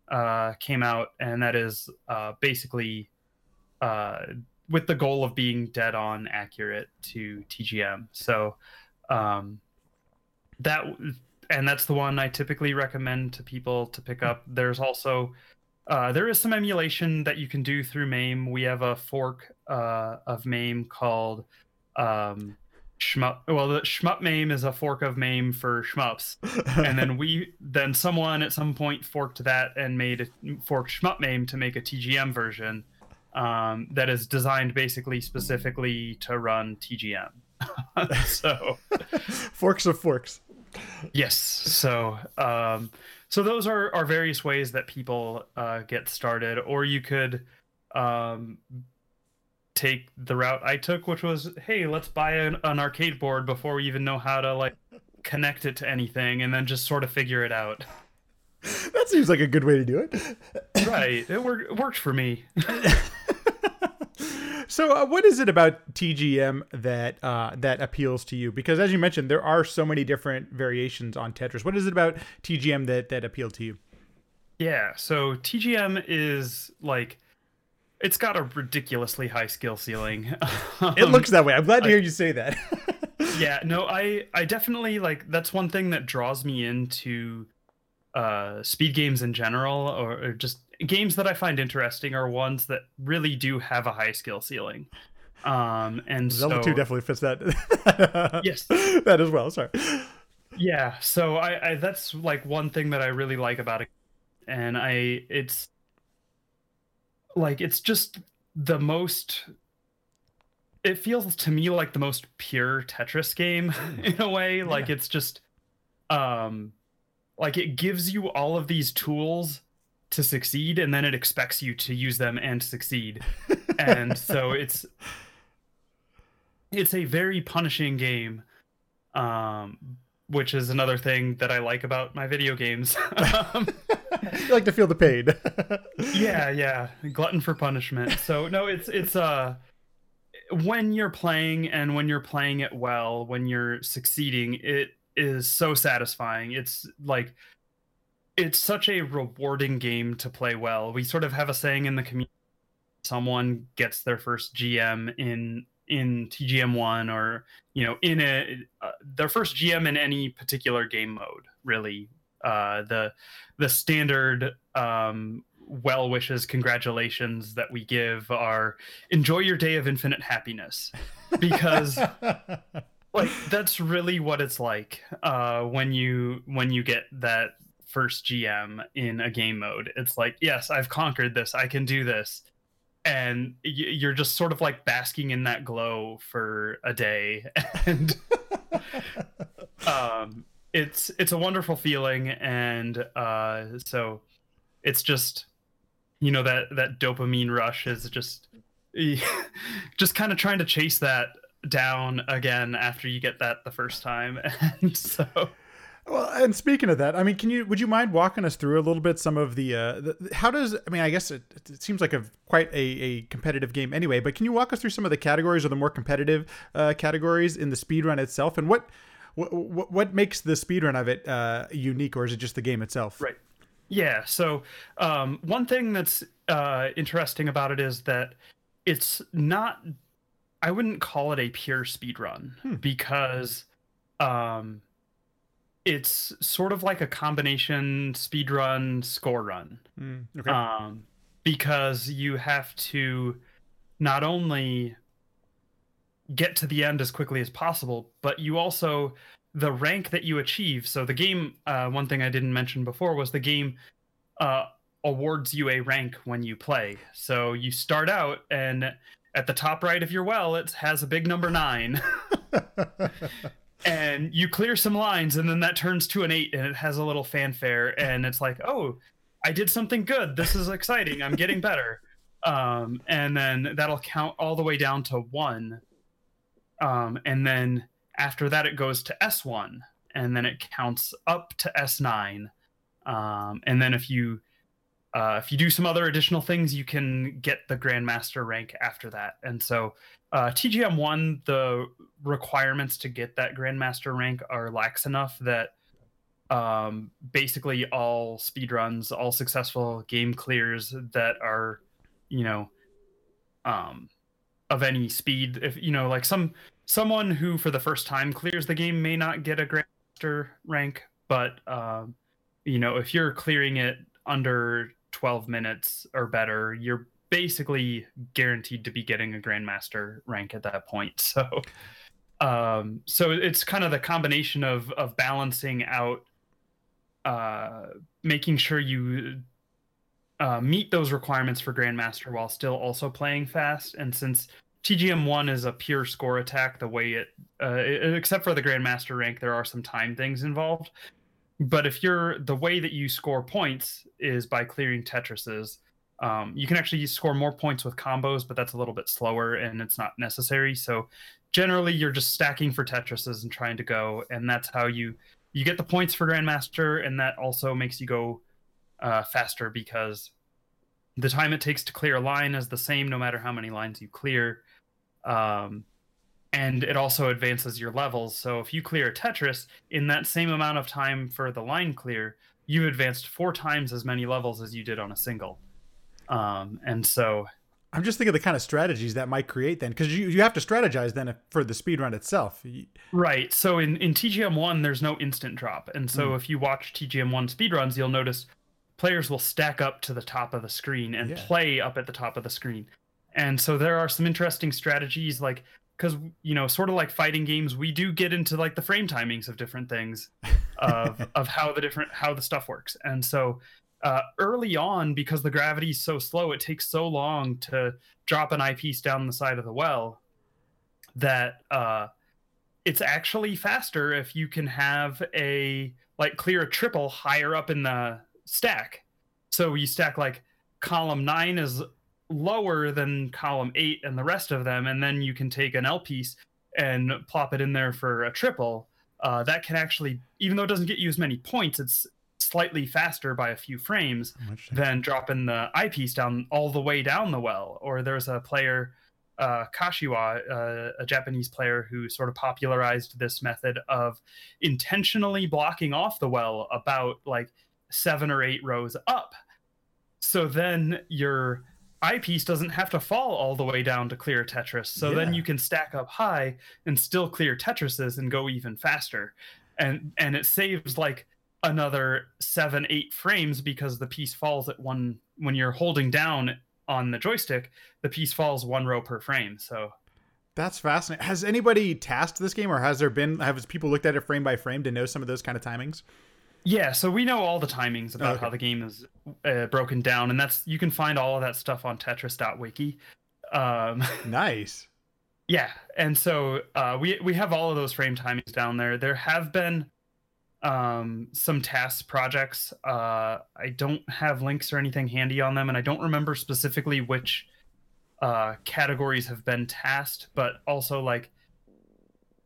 B: uh, came out, and that is uh, basically uh, with the goal of being dead on accurate to TGM. So um, that and that's the one I typically recommend to people to pick up. There's also uh, there is some emulation that you can do through MAME. We have a fork uh, of MAME called um, shmup well the shmup mame is a fork of mame for shmups and then we then someone at some point forked that and made a forked shmup mame to make a tgm version um, that is designed basically specifically to run tgm so
A: forks of forks
B: yes so um, so those are are various ways that people uh, get started or you could um, take the route I took, which was, hey, let's buy an, an arcade board before we even know how to like connect it to anything, and then just sort of figure it out.
A: That seems like a good way to do it.
B: right, it, wor- it worked for me.
A: so, uh, what is it about TGM that uh, that appeals to you? Because, as you mentioned, there are so many different variations on Tetris. What is it about TGM that that appealed to you?
B: Yeah, so TGM is like it's got a ridiculously high skill ceiling.
A: um, it looks that way. I'm glad to hear I, you say that.
B: yeah, no, I I definitely like that's one thing that draws me into uh speed games in general or, or just games that I find interesting are ones that really do have a high skill ceiling. Um and
A: Zelda
B: so,
A: 2 definitely fits that.
B: yes.
A: That as well, sorry.
B: Yeah, so I, I that's like one thing that I really like about it and I it's like it's just the most it feels to me like the most pure Tetris game in a way. Yeah. Like it's just um like it gives you all of these tools to succeed and then it expects you to use them and succeed. and so it's it's a very punishing game. Um which is another thing that I like about my video games. um,
A: you like to feel the pain.
B: yeah, yeah, glutton for punishment. So no, it's it's uh when you're playing and when you're playing it well, when you're succeeding, it is so satisfying. It's like it's such a rewarding game to play well. We sort of have a saying in the community someone gets their first GM in in TGM1 or you know in a uh, their first GM in any particular game mode really uh, the the standard um, well wishes, congratulations that we give are enjoy your day of infinite happiness, because like that's really what it's like uh, when you when you get that first GM in a game mode. It's like, yes, I've conquered this. I can do this. And you're just sort of like basking in that glow for a day. And um, it's it's a wonderful feeling. And uh, so it's just, you know, that that dopamine rush is just just kind of trying to chase that down again after you get that the first time. And so
A: well, and speaking of that, I mean, can you would you mind walking us through a little bit some of the, uh, the how does I mean, I guess it, it seems like a quite a, a competitive game anyway, but can you walk us through some of the categories or the more competitive uh, categories in the speed run itself, and what what what makes the speed run of it uh, unique, or is it just the game itself?
B: Right. Yeah. So um, one thing that's uh, interesting about it is that it's not. I wouldn't call it a pure speed run hmm. because um, it's sort of like a combination speed run score run. Mm, okay. um, because you have to not only get to the end as quickly as possible but you also the rank that you achieve so the game uh, one thing i didn't mention before was the game uh, awards you a rank when you play. So you start out and at the top right of your well it has a big number nine and you clear some lines and then that turns to an eight and it has a little fanfare and it's like oh i did something good. This is exciting. I'm getting better. Um, and then that'll count all the way down to one. Um, and then after that it goes to s1 and then it counts up to s9 um, and then if you uh, if you do some other additional things you can get the grandmaster rank after that. And so uh, TGM one, the requirements to get that Grandmaster rank are lax enough that um, basically all speedruns, all successful game clears that are, you know, um, of any speed. If you know, like some someone who for the first time clears the game may not get a Grandmaster rank, but um, you know, if you're clearing it under 12 minutes or better, you're basically guaranteed to be getting a grandmaster rank at that point. So, um, so it's kind of the combination of of balancing out, uh, making sure you uh, meet those requirements for grandmaster while still also playing fast. And since TGM one is a pure score attack, the way it, uh, except for the grandmaster rank, there are some time things involved. But if you're the way that you score points is by clearing Tetrises, um, you can actually score more points with combos, but that's a little bit slower and it's not necessary. So generally, you're just stacking for Tetrises and trying to go, and that's how you you get the points for Grandmaster, and that also makes you go uh, faster because the time it takes to clear a line is the same no matter how many lines you clear. Um, and it also advances your levels. So if you clear a Tetris in that same amount of time for the line clear, you've advanced four times as many levels as you did on a single. Um, and so
A: I'm just thinking of the kind of strategies that might create then, because you, you have to strategize then for the speed run itself.
B: Right. So in, in TGM1, there's no instant drop. And so mm. if you watch TGM1 speed runs, you'll notice players will stack up to the top of the screen and yeah. play up at the top of the screen. And so there are some interesting strategies like because you know sort of like fighting games we do get into like the frame timings of different things of of how the different how the stuff works and so uh, early on, because the gravity is so slow, it takes so long to drop an I piece down the side of the well that uh, it's actually faster if you can have a like clear a triple higher up in the stack. So you stack like column nine is lower than column eight and the rest of them, and then you can take an L piece and plop it in there for a triple. Uh, that can actually, even though it doesn't get you as many points, it's slightly faster by a few frames than dropping the I piece down all the way down the well. Or there's a player, uh, Kashiwa, uh, a Japanese player who sort of popularized this method of intentionally blocking off the well about like seven or eight rows up. So then your I piece doesn't have to fall all the way down to clear Tetris. So yeah. then you can stack up high and still clear Tetrises and go even faster. And and it saves like another seven, eight frames because the piece falls at one when you're holding down on the joystick, the piece falls one row per frame. So
A: that's fascinating. Has anybody TASed this game, or has there been have people looked at it frame by frame to know some of those kind of timings?
B: Yeah, so we know all the timings about okay. how the game is uh, broken down, and that's you can find all of that stuff on Tetris.wiki. Um,
A: nice.
B: Yeah, and so uh, we we have all of those frame timings down there. There have been um, some TAS projects. Uh, I don't have links or anything handy on them, and I don't remember specifically which uh, categories have been TASed, but also like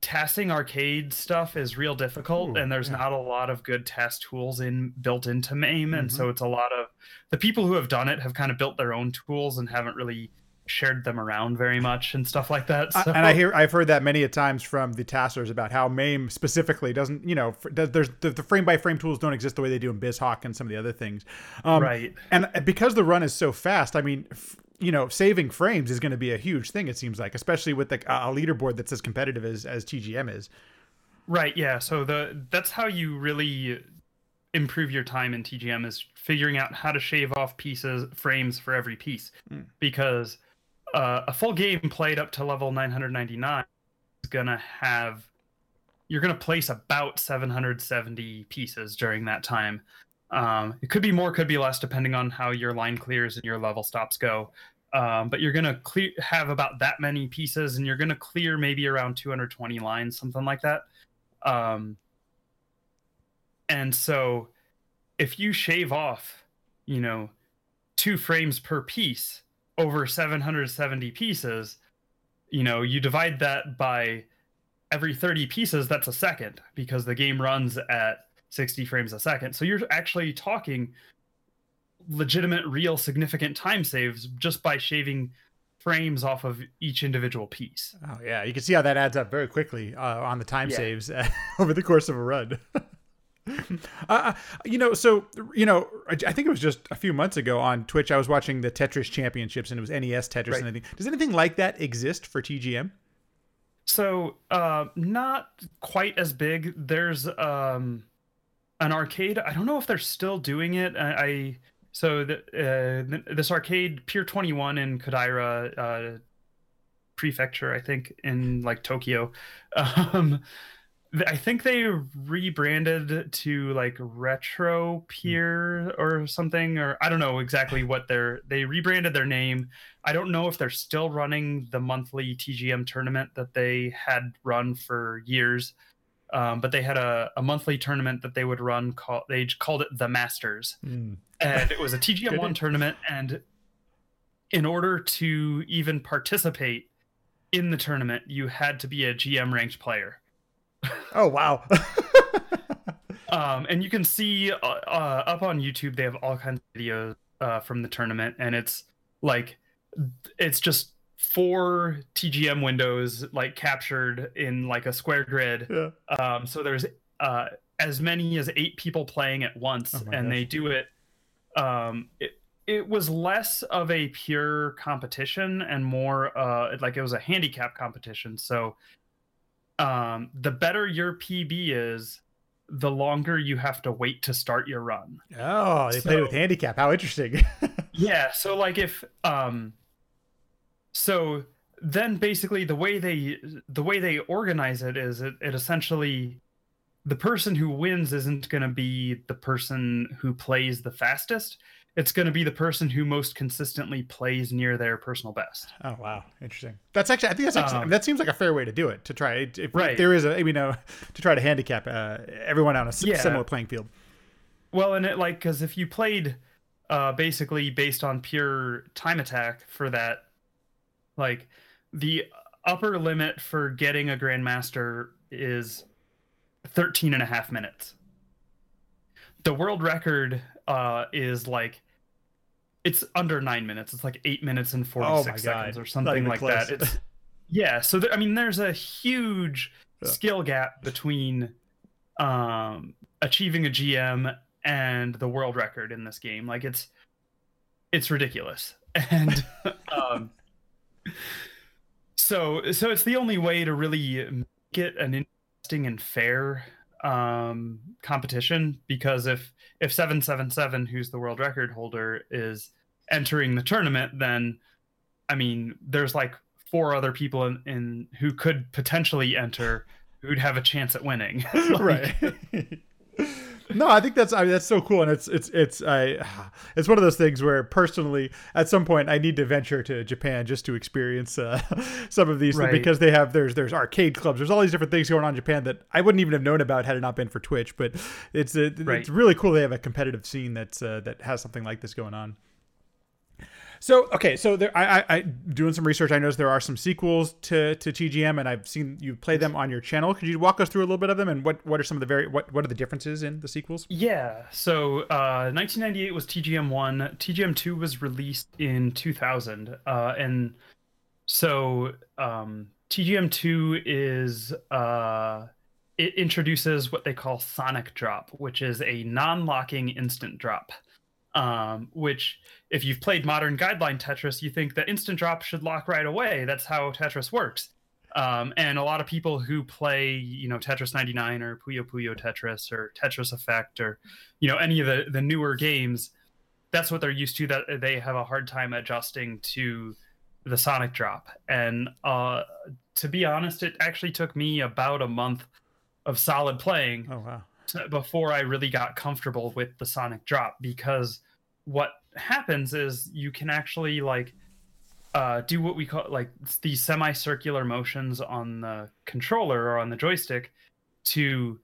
B: TASing arcade stuff is real difficult Ooh, and there's yeah. not a lot of good TAS tools in built into MAME mm-hmm. and so it's a lot of the people who have done it have kind of built their own tools and haven't really shared them around very much and stuff like that. So.
A: And I hear I've heard that many a times from the TASers about how MAME specifically doesn't, you know, there's the, the frame by frame tools don't exist the way they do in BizHawk and some of the other things.
B: Um, right.
A: And because the run is so fast, I mean, you know, saving frames is going to be a huge thing. It seems like, especially with the, a leaderboard that's as competitive as as TGM is.
B: Right. Yeah. So the that's how you really improve your time in TGM is figuring out how to shave off pieces frames for every piece mm. because uh, a full game played up to level 999 is gonna have you're gonna place about 770 pieces during that time um, it could be more, could be less, depending on how your line clears and your level stops go. Um, but you're gonna clear have about that many pieces, and you're gonna clear maybe around 220 lines, something like that. Um, and so, if you shave off, you know, two frames per piece over 770 pieces, you know, you divide that by every 30 pieces. That's a second because the game runs at 60 frames a second. So you're actually talking legitimate, real, significant time saves just by shaving frames off of each individual piece.
A: Oh yeah, you can see how that adds up very quickly uh, on the time yeah. saves over the course of a run. uh, you know, so you know, I think it was just a few months ago on Twitch. I was watching the Tetris Championships, and it was NES Tetris right. and anything. Does anything like that exist for TGM?
B: So, uh, not quite as big. There's um, an arcade. I don't know if they're still doing it. I, I so the, uh, this arcade Pier 21 in Kodaira uh, prefecture, I think in like Tokyo. Um, I think they rebranded to like Retro Pier or something, or I don't know exactly what they're. They rebranded their name. I don't know if they're still running the monthly TGM tournament that they had run for years. Um, but they had a, a monthly tournament that they would run. Call, they called it the Masters, mm. and it was a TGM one tournament. And in order to even participate in the tournament, you had to be a GM ranked player.
A: Oh wow!
B: um, and you can see uh, uh, up on YouTube they have all kinds of videos uh, from the tournament, and it's like it's just four TGM windows like captured in like a square grid. Yeah. Um, so there's uh, as many as eight people playing at once, oh and gosh. they do it. Um, it it was less of a pure competition and more uh, like it was a handicap competition. So um, the better your PB is, the longer you have to wait to start your run.
A: Oh, they so, played with handicap. How interesting.
B: yeah. So like if um so then basically the way they the way they organize it is it, it essentially the person who wins isn't going to be the person who plays the fastest it's going to be the person who most consistently plays near their personal best
A: oh wow interesting that's actually i think that's actually um, that seems like a fair way to do it to try if,
B: right.
A: there is a you know to try to handicap uh, everyone on a yeah. similar playing field
B: well and it like because if you played uh, basically based on pure time attack for that like the upper limit for getting a grandmaster is 13 and a half minutes. The world record uh, is like it's under nine minutes. It's like eight minutes and 46 seconds or something like close. that. It's yeah. So th- I mean, there's a huge yeah. skill gap between um, achieving a GM and the world record in this game. Like it's it's ridiculous. And um, so so it's the only way to really make it an interesting and fair um, competition because if if 777 who's the world record holder is entering the tournament then i mean there's like four other people in, in who could potentially enter who'd have a chance at winning. Like,
A: right no, I think that's I mean, that's so cool, and it's it's it's I it's one of those things where personally, at some point, I need to venture to Japan just to experience uh, some of these right. because they have there's there's arcade clubs, there's all these different things going on in Japan that I wouldn't even have known about had it not been for Twitch. But it's it, right. it's really cool they have a competitive scene that's uh, that has something like this going on. So okay, so there, I, I, I doing some research. I noticed there are some sequels to to TGM, and I've seen you play them on your channel. Could you walk us through a little bit of them, and what what are some of the very what what are the differences in the sequels?
B: Yeah, so uh, 1998 was TGM one. TGM two was released in 2000, uh, and so um, TGM two is uh, it introduces what they call Sonic Drop, which is a non-locking instant drop um, which if you've played modern guideline Tetris, you think that instant drop should lock right away. That's how Tetris works. Um, and a lot of people who play, you know, Tetris 99 or Puyo Puyo Tetris or Tetris Effect or, you know, any of the, the newer games, that's what they're used to. That they have a hard time adjusting to the Sonic drop. And uh, to be honest, it actually took me about a month of solid playing.
A: Oh wow
B: before I really got comfortable with the sonic drop because what happens is you can actually like uh, do what we call like these semicircular motions on the controller or on the joystick to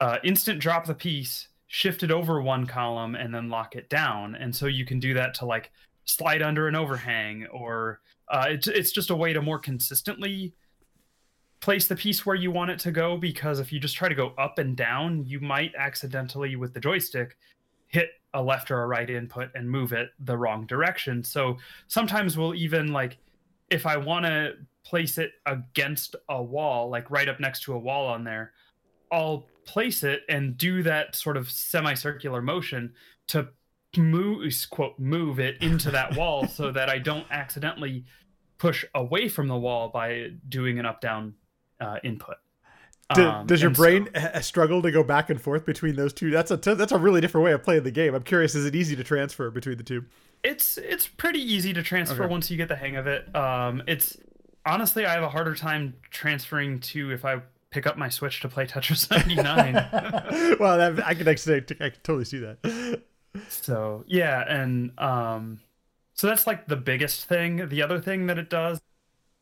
B: uh, instant drop the piece, shift it over one column, and then lock it down. And so you can do that to like slide under an overhang, or uh, it's it's just a way to more consistently place the piece where you want it to go because if you just try to go up and down, you might accidentally with the joystick hit a left or a right input and move it the wrong direction. So sometimes we'll even like if I want to place it against a wall, like right up next to a wall on there, I'll place it and do that sort of semicircular motion to move quote move it into that wall so that I don't accidentally push away from the wall by doing an up down uh, input.
A: Do, um, does your brain so, struggle to go back and forth between those two? That's a t- that's a really different way of playing the game. I'm curious, is it easy to transfer between the two?
B: It's it's pretty easy to transfer okay. once you get the hang of it. Um, it's honestly, I have a harder time transferring to if I pick up my Switch to play Tetris 99.
A: well, that, I can actually, I can totally see that.
B: So yeah, and um, so that's like the biggest thing. The other thing that it does,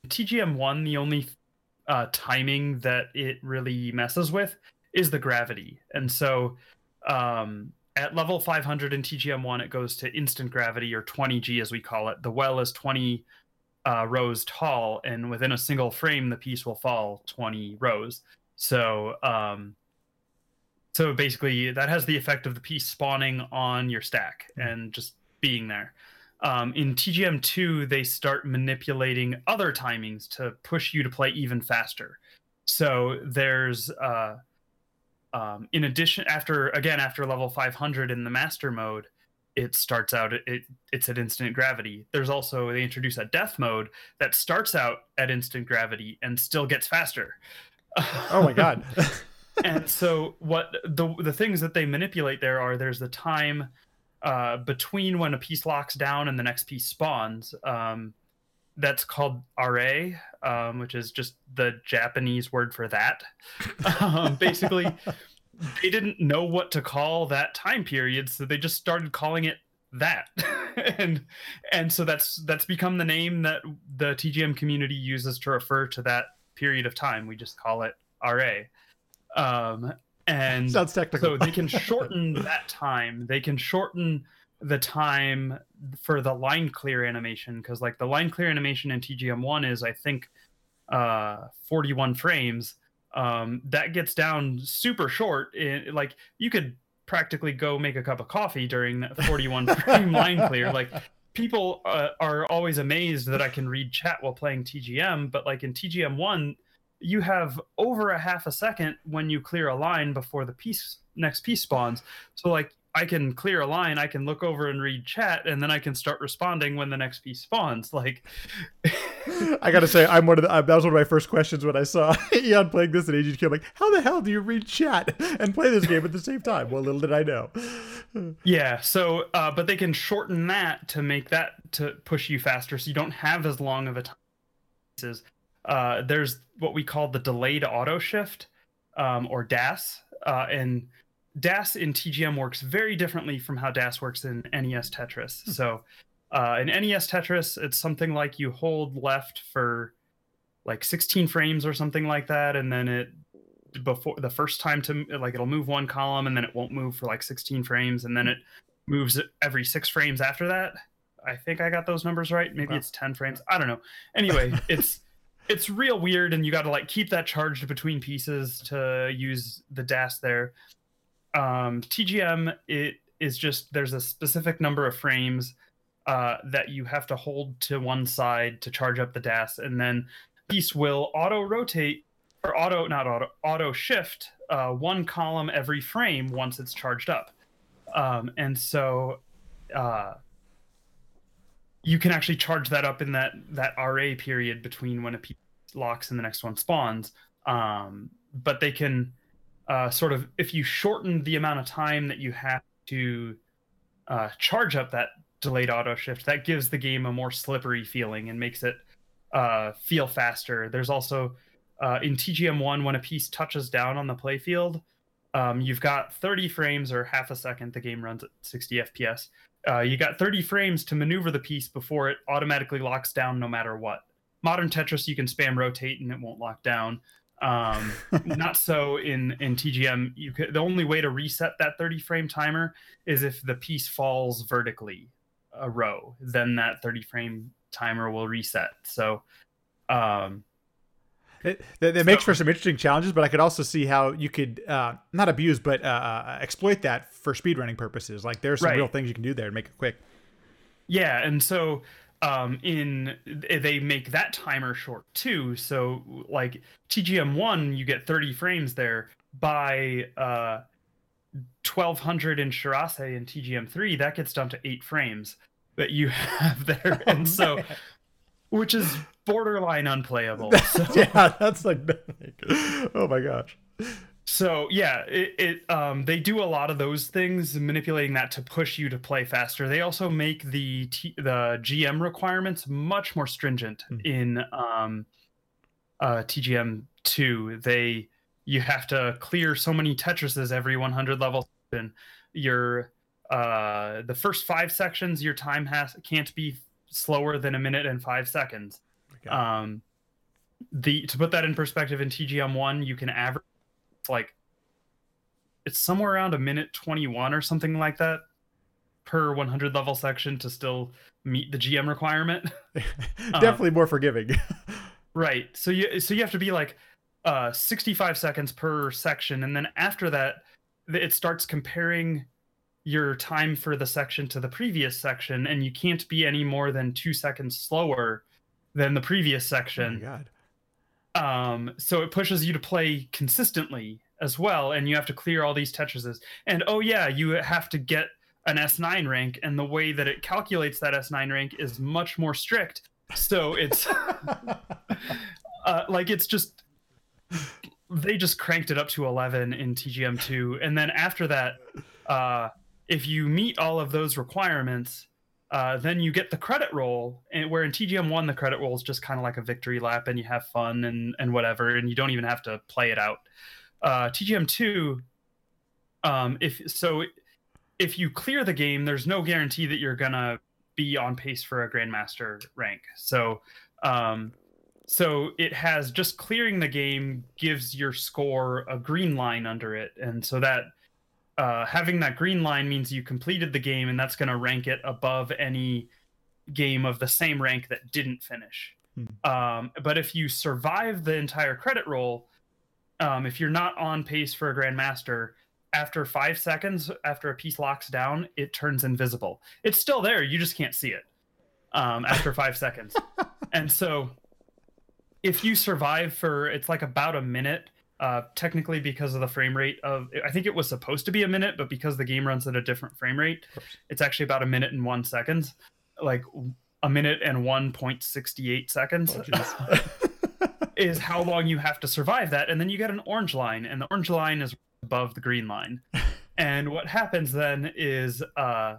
B: TGM one, the only uh, timing that it really messes with is the gravity. And so um, at level 500 in TGM1, it goes to instant gravity or 20G as we call it. The well is 20 uh, rows tall, and within a single frame, the piece will fall 20 rows. So, um, so basically, that has the effect of the piece spawning on your stack mm-hmm. and just being there. Um, in TGM2, they start manipulating other timings to push you to play even faster. So there's, uh, um, in addition, after again after level 500 in the master mode, it starts out it, it it's at instant gravity. There's also they introduce a death mode that starts out at instant gravity and still gets faster.
A: Oh my god.
B: and so what the the things that they manipulate there are there's the time uh, between when a piece locks down and the next piece spawns. Um, that's called ARE, um, which is just the Japanese word for that. um, basically, they didn't know what to call that time period, so they just started calling it that, and and so that's that's become the name that the TGM community uses to refer to that period of time. We just call it ARE. Um, and
A: sounds technical.
B: so they can shorten that time. They can shorten the time for the line clear animation because like the line clear animation in TGM1 is I think uh 41 frames. Um that gets down super short. It, like you could practically go make a cup of coffee during that 41 frame line clear. Like people uh, are always amazed that I can read chat while playing TGM, but like in TGM1 you have over a half a second when you clear a line before the piece next piece spawns. So like I can clear a line, I can look over and read chat, and then I can start responding when the next piece spawns. Like
A: I gotta say, I'm one of the. Uh, that was one of my first questions when I saw Eon playing this in AGDQ. I'm like, how the hell do you read chat and play this game at the same time? Well, little did I know.
B: yeah. So, uh, but they can shorten that to make that to push you faster, so you don't have as long of a time. Uh, there's what we call the delayed auto shift, um, or DAS, uh, and DAS in TGM works very differently from how DAS works in NES Tetris. Hmm. So uh, in NES Tetris, it's something like you hold left for like 16 frames or something like that, and then it before the first time to like it'll move one column and then it won't move for like 16 frames and then it moves every six frames after that. I think I got those numbers right. Maybe wow. it's 10 frames. I don't know. Anyway, it's it's real weird and you got to like keep that charged between pieces to use the DAS there. Um, TGM it is just there's a specific number of frames uh, that you have to hold to one side to charge up the DAS, and then piece will auto rotate or auto not auto auto shift uh, one column every frame once it's charged up, um, and so uh, you can actually charge that up in that that ARE period between when a piece locks and the next one spawns. Um, but they can uh, sort of if you shorten the amount of time that you have to uh, charge up that delayed auto shift, that gives the game a more slippery feeling and makes it uh, feel faster. There's also uh, in TGM1 when a piece touches down on the playfield, um, you've got 30 frames or half a second. The game runs at 60 FPS. Uh, you got 30 frames to maneuver the piece before it automatically locks down, no matter what. Modern Tetris, you can spam rotate and it won't lock down. Um, not so in in TGM. You could, the only way to reset that 30 frame timer is if the piece falls vertically a row. Then that 30 frame timer will reset. So, um,
A: it, that, that so, makes for some interesting challenges, but I could also see how you could uh, not abuse, but uh, uh exploit that for speedrunning purposes. Like there's some right. real things you can do there to make it quick.
B: Yeah, and so um, in they make that timer short too. So like TGM one, you get 30 frames there. By uh, 1200 in Shirase and TGM three, that gets down to eight frames that you have there, oh, and so which is borderline unplayable. So.
A: yeah, that's like, oh my gosh.
B: So yeah, it, it um, they do a lot of those things, manipulating that to push you to play faster. They also make the T, the GM requirements much more stringent mm. in um, uh, TGM two. They you have to clear so many Tetrises every 100 level. And your uh, the first five sections, your time has can't be slower than a minute and five seconds. Okay. Um, the to put that in perspective, in TGM one, you can average like it's somewhere around a minute 21 or something like that per 100 level section to still meet the GM requirement.
A: Definitely um, more forgiving.
B: right. So you so you have to be like uh 65 seconds per section and then after that it starts comparing your time for the section to the previous section and you can't be any more than 2 seconds slower than the previous section.
A: Oh my god.
B: Um, so it pushes you to play consistently as well, and you have to clear all these Tetrises. And oh yeah, you have to get an S9 rank, and the way that it calculates that S9 rank is much more strict. So it's uh, like it's just they just cranked it up to 11 in TGM2, and then after that, uh, if you meet all of those requirements, uh, then you get the credit roll, and where in TGM one the credit roll is just kind of like a victory lap, and you have fun and and whatever, and you don't even have to play it out. Uh, TGM two, um, if so, if you clear the game, there's no guarantee that you're gonna be on pace for a grandmaster rank. So, um, so it has just clearing the game gives your score a green line under it, and so that uh, having that green line means you completed the game, and that's going to rank it above any game of the same rank that didn't finish. Hmm. Um, but if you survive the entire credit roll, um, if you're not on pace for a grandmaster, after five seconds after a piece locks down, it turns invisible. It's still there, you just can't see it um, after five seconds. And so, if you survive for it's like about a minute uh, technically because of the frame rate of i think it was supposed to be a minute but because the game runs at a different frame rate it's actually about a minute and one seconds like a minute and 1.68 seconds
A: Oh,
B: is how long you have to survive that. And then you get an orange line, and the orange line is above the green line. and what happens then is uh,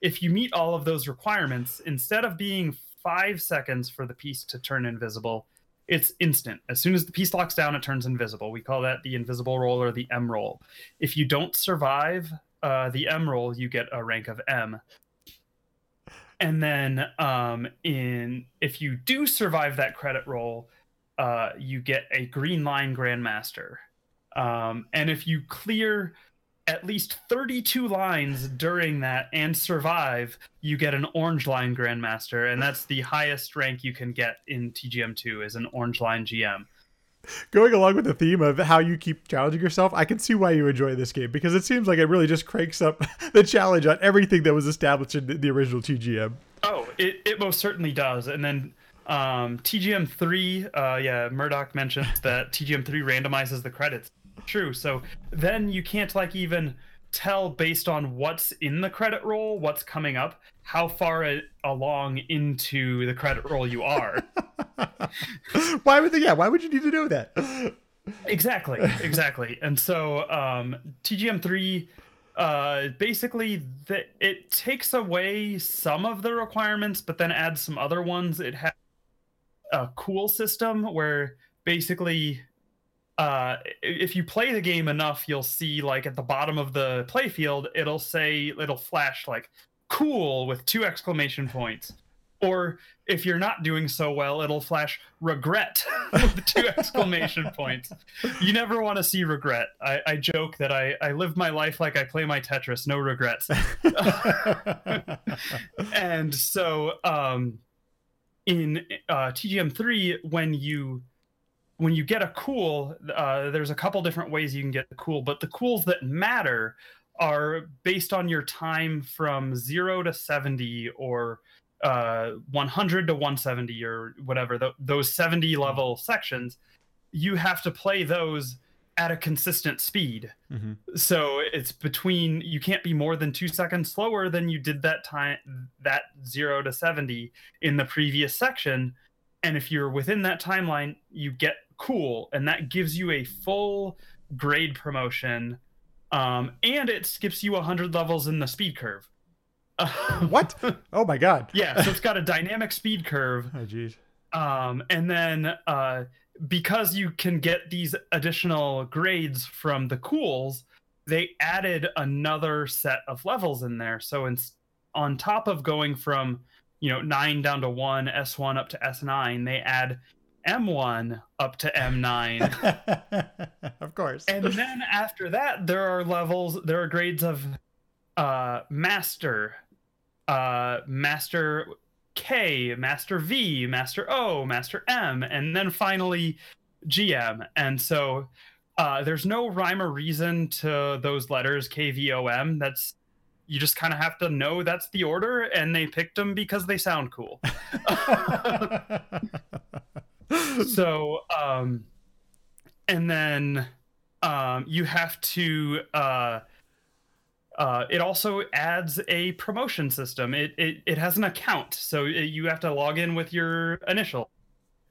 B: if you meet all of those requirements, instead of being five seconds for the piece to turn invisible, it's instant. As soon as the piece locks down, it turns invisible. We call that the invisible roll or the M roll. If you don't survive uh, the M roll, you get a rank of M. And then um, in if you do survive that credit roll, uh, you get a green line grandmaster. Um, and if you clear at least 32 lines during that and survive, you get an orange line grandmaster, and that's the highest rank you can get in TGM2 is an orange line GM.
A: Going along with the theme of how you keep challenging yourself, I can see why you enjoy this game because it seems like it really just cranks up the challenge on everything that was established in the original TGM.
B: Oh, it, it most certainly does. And then um, TGM3, uh, yeah, Murdoch mentioned that TGM3 randomizes the credits. True. So then you can't like even tell based on what's in the credit roll, what's coming up, how far a- along into the credit roll you are.
A: why would they? Yeah, why would you need to know that?
B: exactly, exactly. And so um, TGM3 uh basically the, it takes away some of the requirements but then adds some other ones it has a cool system where basically uh if you play the game enough you'll see like at the bottom of the playfield it'll say it'll flash like cool with two exclamation points. Or if you're not doing so well it'll flash regret with two exclamation points. You never want to see regret. I, I joke that I, I live my life like i play my tetris no regrets. And so um in uh, tgm3 when you when you get a cool uh, there's a couple different ways you can get the cool but the cools that matter are based on your time from 0 to 70 or uh, 100 to 170 or whatever th- those 70 level sections you have to play those at a consistent speed
A: mm-hmm.
B: so it's between you can't be more than two seconds slower than you did that time that 0 to 70 in the previous section and if you're within that timeline you get cool and that gives you a full grade promotion um, and it skips you 100 levels in the speed curve.
A: What? Oh my god.
B: Yeah so it's got a dynamic speed curve.
A: Oh geez.
B: Um, and then uh, because you can get these additional grades from the cools they added another set of levels in there. So in, on top of going from you know 9 down to 1 s1 up to s9 they add M1 up to M9.
A: of course.
B: And then after that, there are levels, there are grades of uh, Master, uh, Master K, Master V, Master O, Master M, and then finally GM. And so uh, there's no rhyme or reason to those letters K, V, O, M. That's you just kind of have to know that's the order, and they picked them because they sound cool. so um and then um you have to uh uh, it also adds a promotion system. It, it it has an account, so you have to log in with your initial,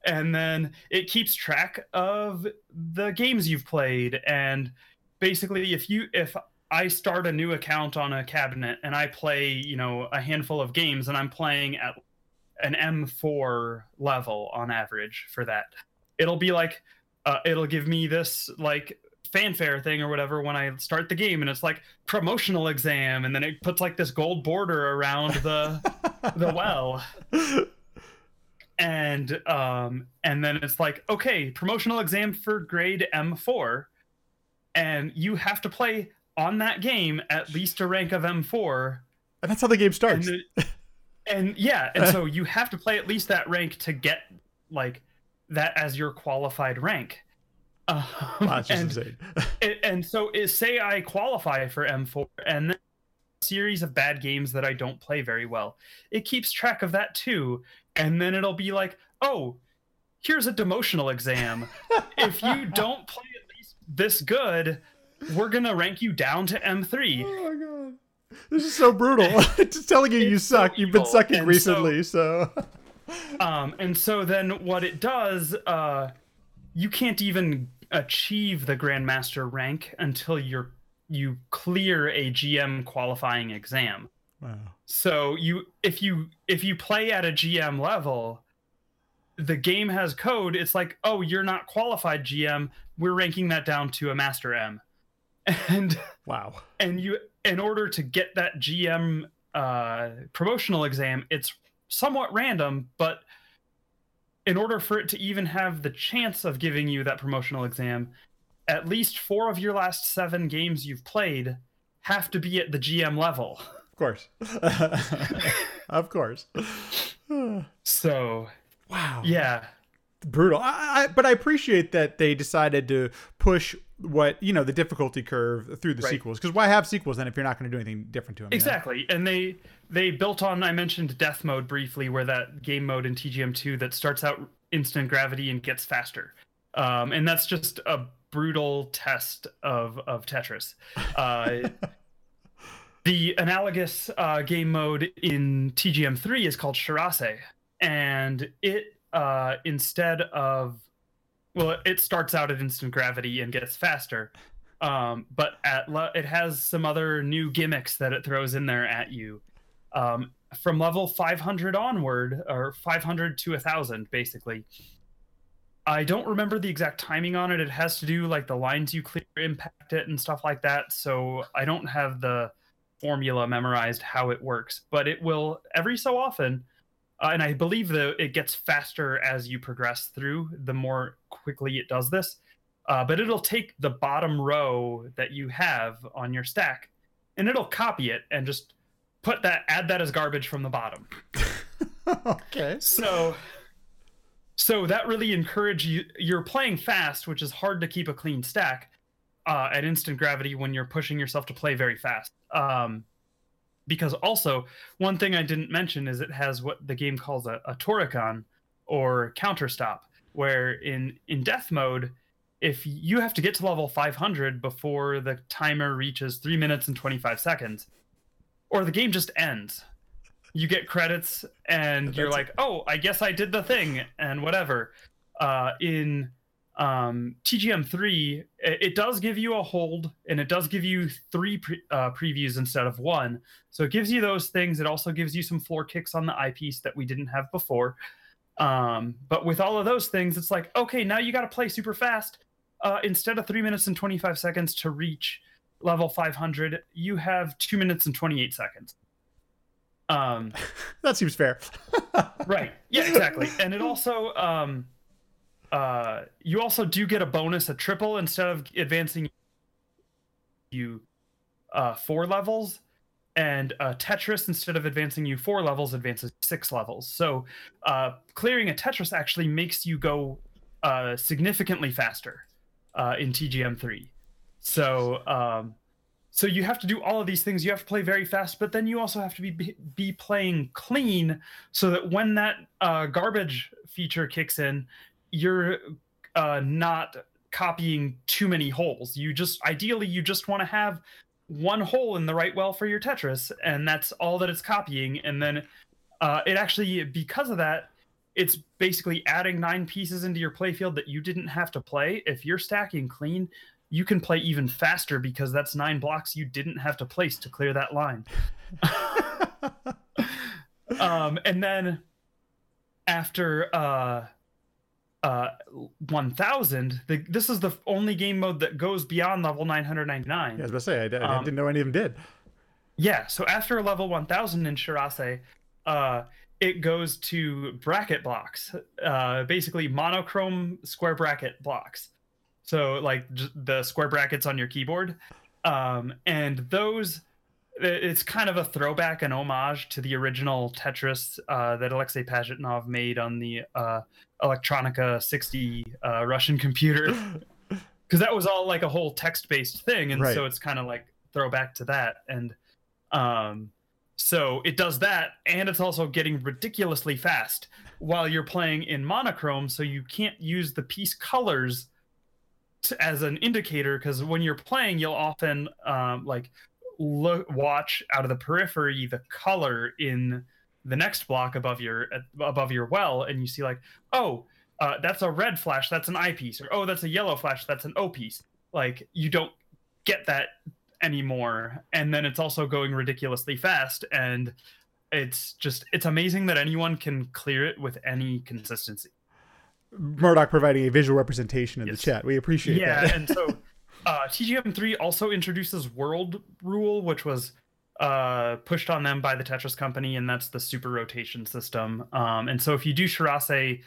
B: and then it keeps track of the games you've played. And basically, if you if I start a new account on a cabinet and I play, you know, a handful of games, and I'm playing at an M4 level on average for that. It'll be like, uh, it'll give me this like fanfare thing or whatever when I start the game, and it's like promotional exam, and then it puts like this gold border around the the well. And um and then it's like okay promotional exam for grade M4 and you have to play on that game at least a rank of M4
A: and that's how the game starts.
B: And, yeah, and so you have to play at least that rank to get like that as your qualified rank. Um,
A: wow,
B: and,
A: insane.
B: and, and so is, say I qualify for M4 and then a series of bad games that I don't play very well. It keeps track of that too. And then it'll be like, oh, here's a demotional exam. if you don't play at least this good, we're gonna rank you down to M3.
A: Oh my god. This is so brutal. Just telling you you
B: It's so
A: suck. You've been sucking
B: And
A: recently, so.
B: um, and so then what it does, uh, you can't even achieve the Grandmaster rank until you're you clear a GM qualifying exam.
A: Wow.
B: So you if you if you play at a GM level, the game has code. It's like, oh, you're not qualified GM. We're ranking that down to a Master M, and
A: Wow.
B: and you in order to get that GM uh, promotional exam, it's somewhat random, but in order for it to even have the chance of giving you that promotional exam, at least four of your last seven games you've played have to be at the GM level.
A: Of course. of course.
B: So
A: wow.
B: yeah,
A: brutal. I, I, but I appreciate that they decided to push what you know the difficulty curve through the
B: Right.
A: sequels. Because why have sequels then if you're not going to do anything different to them? you know?
B: exactly. And they they built on. I mentioned death mode briefly, where that game mode in TGM2 that starts out instant gravity and gets faster, um, and that's just a brutal test of of Tetris. Uh, the analogous uh, game mode in TGM3 is called Shirase, and it uh, instead of well, it starts out at instant gravity and gets faster, um, but at le- it has some other new gimmicks that it throws in there at you. Um, from level 500 onward, or 500 to 1000, basically. I don't remember the exact timing on it. It has to do like the lines you clear impact it and stuff like that. So I don't have the formula memorized how it works, but it will every so often. Uh, and I believe that it gets faster as you progress through, the more quickly it does this. Uh, but it'll take the bottom row that you have on your stack and it'll copy it and just put that, add that as garbage from the bottom.
A: okay.
B: So, so that really encourage you. You're playing fast, which is hard to keep a clean stack uh, at instant gravity when you're pushing yourself to play very fast. Um, because also one thing I didn't mention is it has what the game calls a, a torikan or counter stop, where in in death mode, if you have to get to level 500 before the timer reaches three minutes and 25 seconds, or the game just ends you get credits and you're like oh i guess i did the thing and whatever. Uh, in um, tgm3 it, it does give you a hold and it does give you three pre- uh, previews instead of one. So it gives you those things. It also gives you some floor kicks on the I piece that we didn't have before. Um, but with all of those things it's like okay now you got to play super fast. Uh, instead of three minutes and 25 seconds to reach level 500 you have two minutes and 28 seconds. Um,
A: That seems fair.
B: right. Yeah exactly. And it also um uh you also do get a bonus a triple instead of advancing you uh four levels. And uh, tetris instead of advancing you four levels advances six levels. So uh clearing a tetris actually makes you go uh significantly faster in tgm3 so um so you have to do all of these things. You have to play very fast but then you also have to be be playing clean so that when that uh, garbage feature kicks in you're uh, not copying too many holes. You just ideally you just want to have one hole in the right well for your tetris and that's all that it's copying. And then uh, it actually because of that it's basically adding nine pieces into your playfield that you didn't have to play. If you're stacking clean you can play even faster because that's nine blocks you didn't have to place to clear that line. um, and then after uh, uh, 1000, the, this is the only game mode that goes beyond level 999.
A: Yeah, I was about to say, I, I
B: Um,
A: didn't know any of them did.
B: Yeah, so after level 1000 in Shirase, uh, it goes to bracket blocks, uh, basically monochrome square bracket blocks. So, like j- the square brackets on your keyboard. Um, and those, it's kind of a throwback and homage to the original Tetris uh, that Alexei Pajitnov made on the uh, Elektronika 60 uh, Russian computer. Because that was all like a whole text based thing. And
A: Right.
B: so it's kind of like throwback to that. And um, so it does that, and it's also getting ridiculously fast while you're playing in monochrome. So you can't use the piece colors as an indicator because when you're playing, you'll often um, like look watch out of the periphery the color in the next block above your above your well and you see like oh uh, that's a red flash that's an I piece or oh that's a yellow flash that's an o piece like you don't get that anymore. And then it's also going ridiculously fast and it's just it's amazing that anyone can clear it with any consistency.
A: Murdoch providing a visual representation in yes. the chat. We appreciate
B: yeah,
A: that.
B: yeah and so uh, tgm3 also introduces world rule which was uh, pushed on them by the tetris company and that's the super rotation system. Um, and so if you do shirase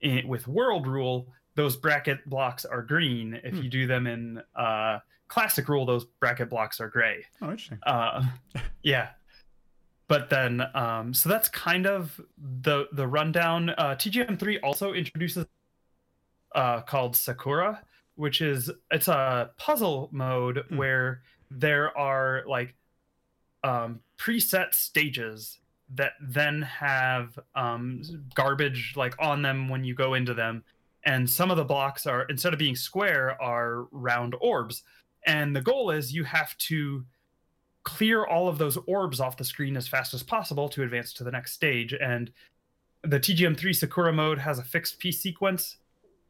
B: in, with world rule those bracket blocks are green. If hmm. you do them in uh, classic rule those bracket blocks are gray.
A: Oh interesting.
B: Uh, yeah. But then um, so that's kind of the the rundown. Uh, tgm3 also introduces uh, called sakura which is it's a puzzle mode hmm. where there are like um, preset stages that then have um, garbage like on them when you go into them and some of the blocks are instead of being square are round orbs and the goal is you have to clear all of those orbs off the screen as fast as possible to advance to the next stage. And the TGM3 Sakura mode has a fixed piece sequence.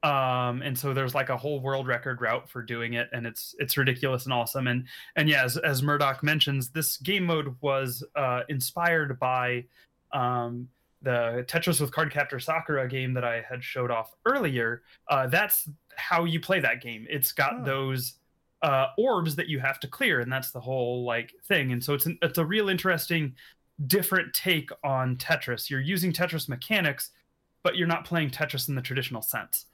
B: Um, and so there's like a whole world record route for doing it, and it's it's ridiculous and awesome. And and yeah, as, as Murdoch mentions, this game mode was uh, inspired by um, the Tetris with Cardcaptor Sakura game that I had showed off earlier. Uh, that's how you play that game. It's got oh. those uh, orbs that you have to clear, and that's the whole like thing. And so it's an, it's a real interesting, different take on Tetris. You're using Tetris mechanics, but you're not playing Tetris in the traditional sense.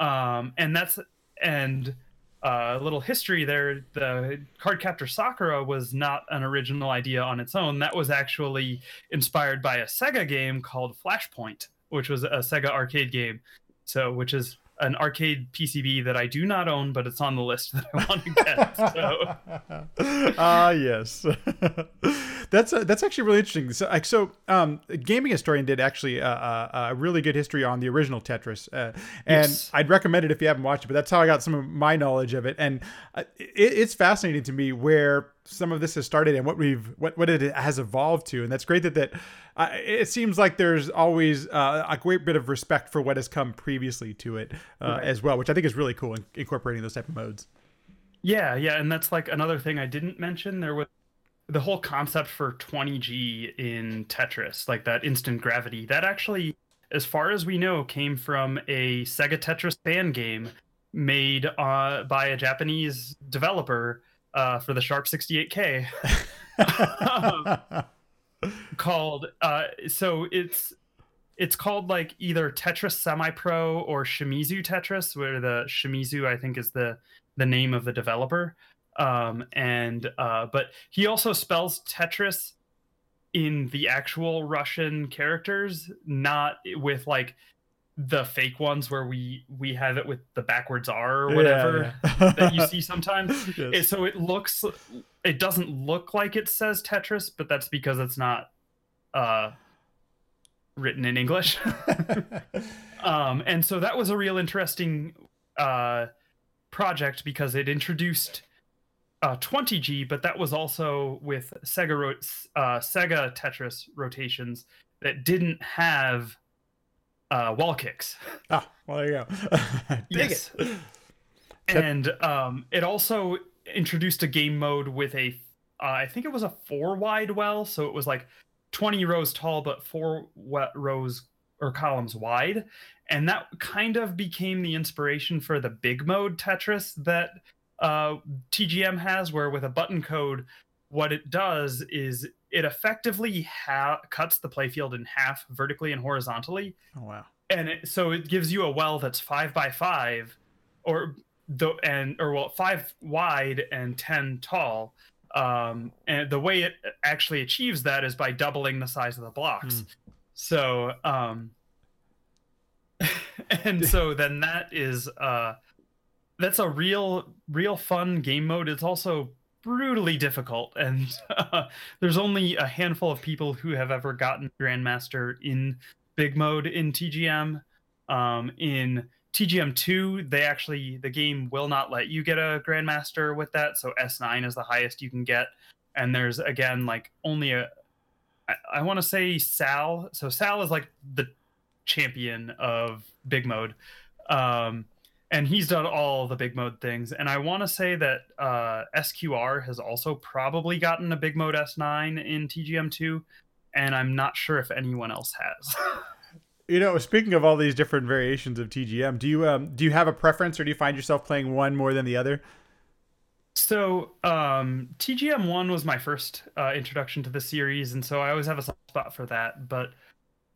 B: Um, and that's and uh, a little history there. The card Cardcaptor Sakura was not an original idea on its own. That was actually inspired by a Sega game called Flashpoint, which was a Sega arcade game. So, which is an arcade PCB that I do not own, but it's on the list that I want to get. So.
A: Ah, uh, yes, that's uh, that's actually really interesting. So, like, so um, Gaming Historian did actually uh, uh, a really good history on the original Tetris, uh, and yes. I'd recommend it if you haven't watched it. But that's how I got some of my knowledge of it, and uh, it, it's fascinating to me where some of this has started and what we've what what it has evolved to and that's great that that uh, it seems like there's always uh, a great bit of respect for what has come previously to it uh, right. as well which i think is really cool in incorporating those type of modes
B: yeah yeah and that's like another thing i didn't mention there was the whole concept for 20g in tetris like that instant gravity that actually as far as we know came from a sega tetris fan game made uh, by a japanese developer uh, for the Sharp 68K called uh, so it's it's called like either Tetris Semi Pro or Shimizu Tetris, where the Shimizu I think is the the name of the developer. Um, and uh, but he also spells Tetris in the actual Russian characters, not with like the fake ones where we we have it with the backwards R or whatever yeah, yeah. that you see sometimes. yes. it, so it looks it doesn't look like it says Tetris, but that's because it's not uh, written in English. um, and so that was a real interesting uh, project because it introduced uh, 20G, but that was also with Sega ro- uh, Sega Tetris rotations that didn't have uh, wall kicks.
A: Ah, well there you go.
B: yes. It. And um, it also introduced a game mode with a, uh, I think it was a four wide well, so it was like 20 rows tall but four rows or columns wide, and that kind of became the inspiration for the big mode Tetris that uh, TGM has, where with a button code, what it does is it effectively ha- cuts the playfield in half vertically and horizontally.
A: Oh wow!
B: And it, so it gives you a well that's five by five, or the and or well five wide and ten tall. Um, and the way it actually achieves that is by doubling the size of the blocks. Mm. So um, and so then that is uh, that's a real real fun game mode. It's also brutally difficult and uh, there's only a handful of people who have ever gotten grandmaster in big mode in tgm um, in tgm2 they actually the game will not let you get a grandmaster with that so s9 is the highest you can get and there's again like only a I, I want to say Sal. So Sal is like the champion of big mode. Um, and he's done all the big mode things. And I want to say that uh, SQR has also probably gotten a big mode S9 in TGM2, and I'm not sure if anyone else has.
A: you know, speaking of all these different variations of TGM, do you um, do you have a preference, or do you find yourself playing one more than the other?
B: So um, TGM one was my first uh, introduction to the series, and so I always have a soft spot for that. But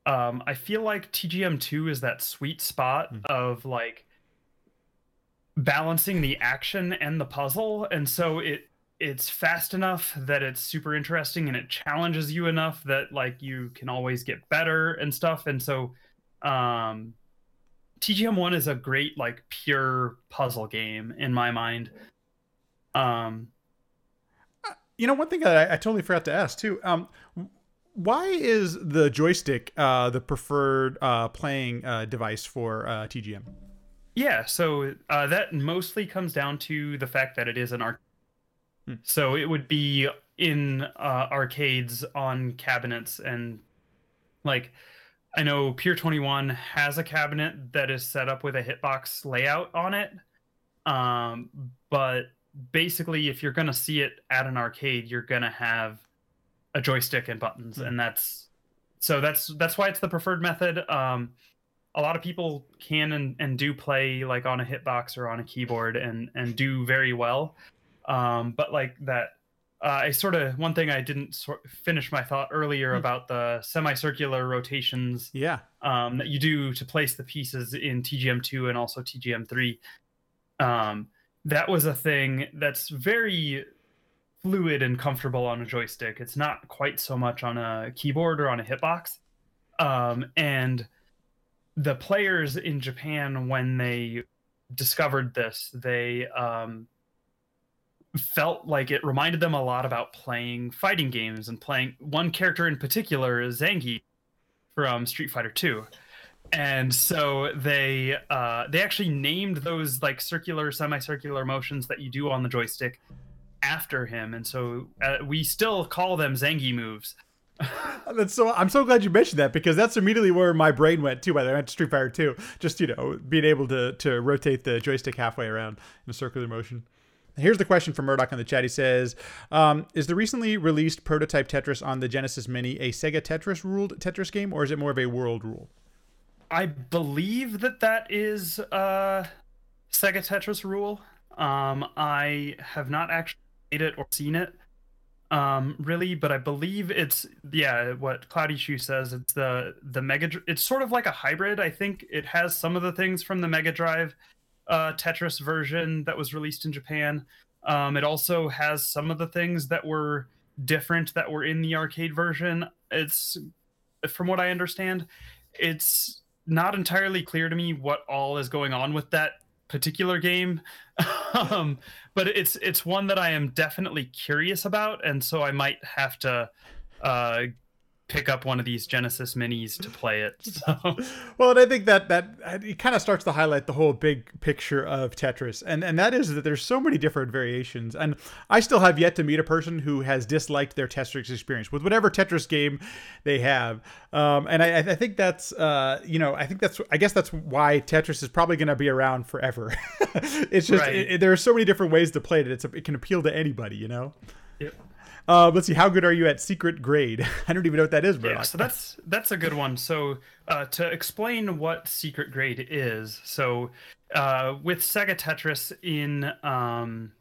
B: um, I feel like TGM two is that sweet spot mm-hmm. of like balancing the action and the puzzle, and so it it's fast enough that it's super interesting and it challenges you enough that like you can always get better and stuff. And so um, TGM one is a great like pure puzzle game in my mind. Um,
A: you know, one thing that I, I totally forgot to ask too. Um, why is the joystick uh, the preferred uh, playing uh, device for uh, TGM?
B: Yeah, so uh, that mostly comes down to the fact that it is an arcade. Hmm. So it would be in uh, arcades on cabinets and like I know Pier 21 has a cabinet that is set up with a hitbox layout on it. Um, but basically if you're going to see it at an arcade you're going to have a joystick and buttons mm-hmm. and that's so that's that's why it's the preferred method um a lot of people can and, and do play like on a hitbox or on a keyboard and and do very well um but like that uh, I sort of one thing I didn't sort finish my thought earlier mm-hmm. about the semicircular rotations.
A: Yeah.
B: Um, that you do to place the pieces in TGM2 and also TGM3. Um, that was a thing that's very fluid and comfortable on a joystick. It's not quite so much on a keyboard or on a hitbox. Um, and the players in Japan, when they discovered this, they um, felt like it reminded them a lot about playing fighting games and playing one character in particular Zangief from Street Fighter 2 and so they uh, they actually named those like circular semicircular motions that you do on the joystick after him. And so uh, we still call them zangi moves
A: that's so i'm so glad you mentioned that because that's immediately where my brain went too by the way I went to street fighter 2 just you know being able to to rotate the joystick halfway around in a circular motion Here's the question from Murdoch in the chat. He says, um, "Is the recently released prototype Tetris on the Genesis Mini a Sega Tetris ruled Tetris game, or is it more of a world rule?"
B: I believe that that is uh, Sega Tetris rule. Um, I have not actually played it or seen it, um, really, but I believe it's yeah. What Cloudy Shoe says, it's the the Mega. It's sort of like a hybrid. I think it has some of the things from the Mega Drive uh, Tetris version that was released in Japan. Um, it also has some of the things that were different that were in the arcade version. It's from what I understand, it's not entirely clear to me what all is going on with that particular game. Um, but it's it's one that i am definitely curious about and so i might have to uh, pick up one of these Genesis minis to play it. So.
A: well, and I think that that it kind of starts to highlight the whole big picture of Tetris, and and that is that there's so many different variations, and I still have yet to meet a person who has disliked their Tetris experience with whatever Tetris game they have, um, and I, I think that's uh, you know I think that's I guess that's why Tetris is probably going to be around forever. it's just right. it, it, there are so many different ways to play it. It's a, it can appeal to anybody, you know.
B: Yep.
A: Uh, let's see. How good are you at secret grade? I don't even know what that is, bro.
B: Yeah, so that's that's a good one. So uh, to explain what secret grade is, so uh, with Sega Tetris in um,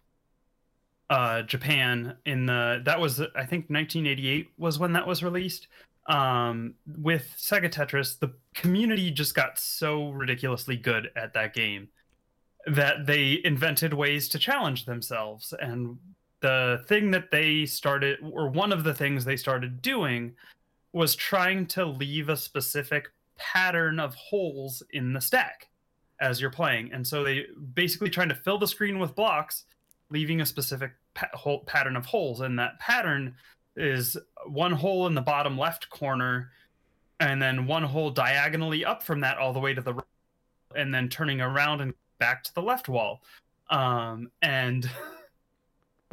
B: uh, Japan, in the that was I think 1988 was when that was released. Um, with Sega Tetris, the community just got so ridiculously good at that game that they invented ways to challenge themselves and the thing that they started or one of the things they started doing was trying to leave a specific pattern of holes in the stack as you're playing. And so they basically trying to fill the screen with blocks leaving a specific pa- hole, pattern of holes. And that pattern is one hole in the bottom left corner and then one hole diagonally up from that all the way to the right and then turning around and back to the left wall. Um, and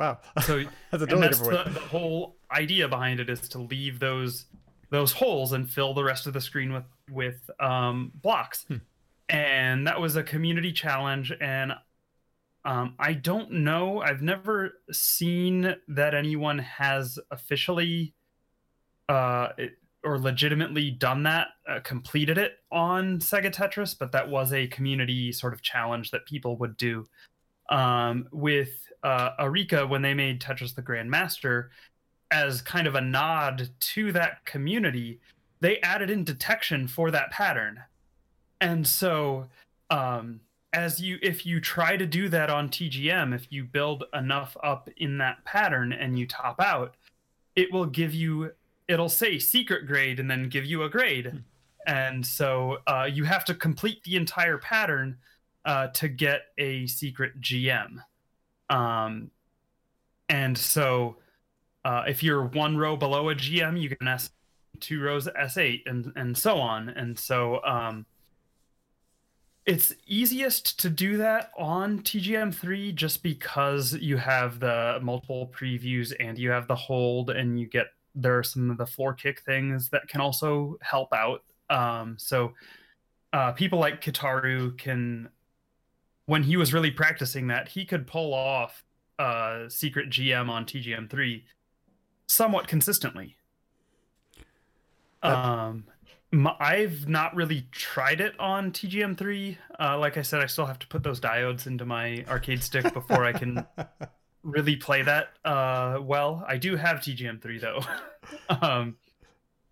A: Wow.
B: So
A: that's a
B: and
A: totally
B: that's
A: different way.
B: the, the whole idea behind it is to leave those those holes and fill the rest of the screen with with um, blocks.
A: Hmm.
B: And that was a community challenge, and um, I don't know. I've never seen that anyone has officially uh, it- or legitimately done that, uh, completed it on Sega Tetris, but that was a community sort of challenge that people would do. Um, with uh, Arika, when they made Tetris the Grandmaster, as kind of a nod to that community, they added in detection for that pattern. And so, um, as you if you try to do that on TGM, if you build enough up in that pattern and you top out, it will give you it'll say secret grade and then give you a grade. And so uh, you have to complete the entire pattern uh, to get a secret GM. Um, and so uh, if you're one row below a GM, you can S two rows S8 and and so on. And so um, it's easiest to do that on TGM3 just because you have the multiple previews and you have the hold and you get there are some of the floor kick things that can also help out. Um, so uh, people like Kitaru can, when he was really practicing that, he could pull off uh, secret GM on TGM3 somewhat consistently.
A: That-
B: Um, I've not really tried it on TGM3. Uh, like I said, I still have to put those diodes into my arcade stick before I can really play that uh, well. I do have TGM3 though. um,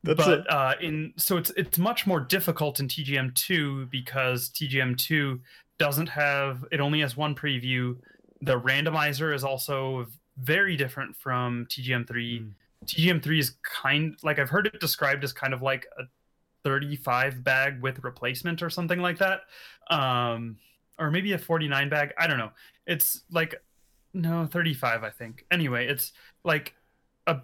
A: That's
B: but
A: it.
B: uh, in so it's it's much more difficult in TGM2 because TGM2 doesn't have it only has one preview. The randomizer is also very different from TGM3.
A: Mm.
B: TGM3 is kind like I've heard it described as kind of like a 35 bag with replacement or something like that. Um or maybe a 49 bag, I don't know. It's like no, 35 I think. Anyway, it's like a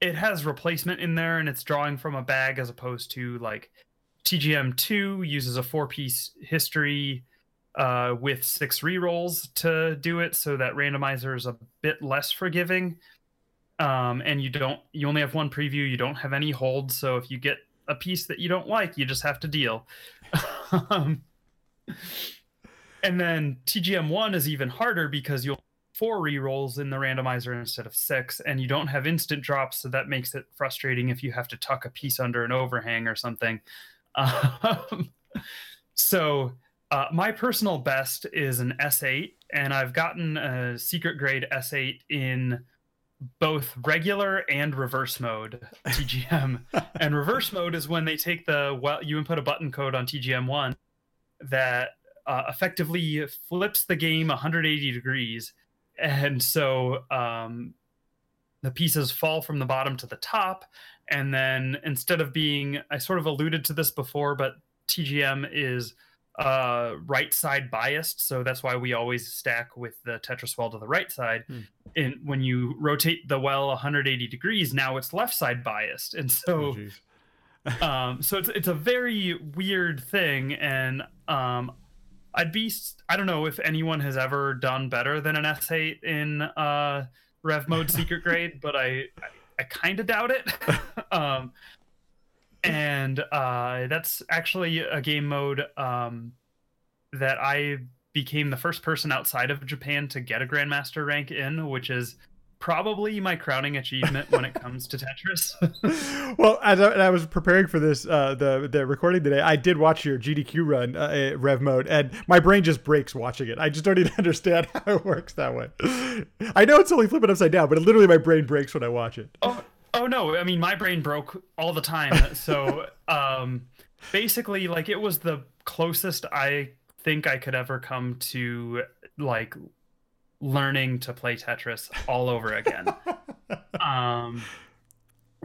B: it has replacement in there and it's drawing from a bag as opposed to like TGM2 uses a four piece history uh, with six rerolls to do it, so that randomizer is a bit less forgiving. Um, and you don't, you only have one preview, you don't have any hold, so if you get a piece that you don't like, you just have to deal. um, and then TGM1 is even harder because you'll four rerolls in the randomizer instead of six, and you don't have instant drops, so that makes it frustrating if you have to tuck a piece under an overhang or something. Um, so uh, my personal best is an S8, and I've gotten a secret grade S8 in both regular and reverse mode TGM. and reverse mode is when they take the well, you input a button code on TGM1 that uh, effectively flips the game 180 degrees, and so um, the pieces fall from the bottom to the top, and then instead of being, I sort of alluded to this before, but TGM is uh right side biased. So that's why we always stack with the tetris well to the right side.
A: Hmm.
B: and when you rotate the well 180 degrees now it's left side biased. And
A: Oh,
B: so
A: jeez.
B: um so it's it's a very weird thing. And um i'd be I don't know if anyone has ever done better than an s8 in uh rev mode secret grade but i i, I kind of doubt it. Um and uh that's actually a game mode um that i became the first person outside of japan to get a grandmaster rank in which is probably my crowning achievement when it comes to tetris
A: well, as I, I was preparing for this, uh, the the recording today, I did watch your GDQ run, uh, uh, Rev mode, and my brain just breaks watching it. I just don't even understand how it works that way. I know it's only flipping upside down, but literally my brain breaks when I watch it.
B: Oh, oh no! I mean, my brain broke all the time. So, um, basically, like it was the closest I think I could ever come to like learning to play Tetris all over again. um,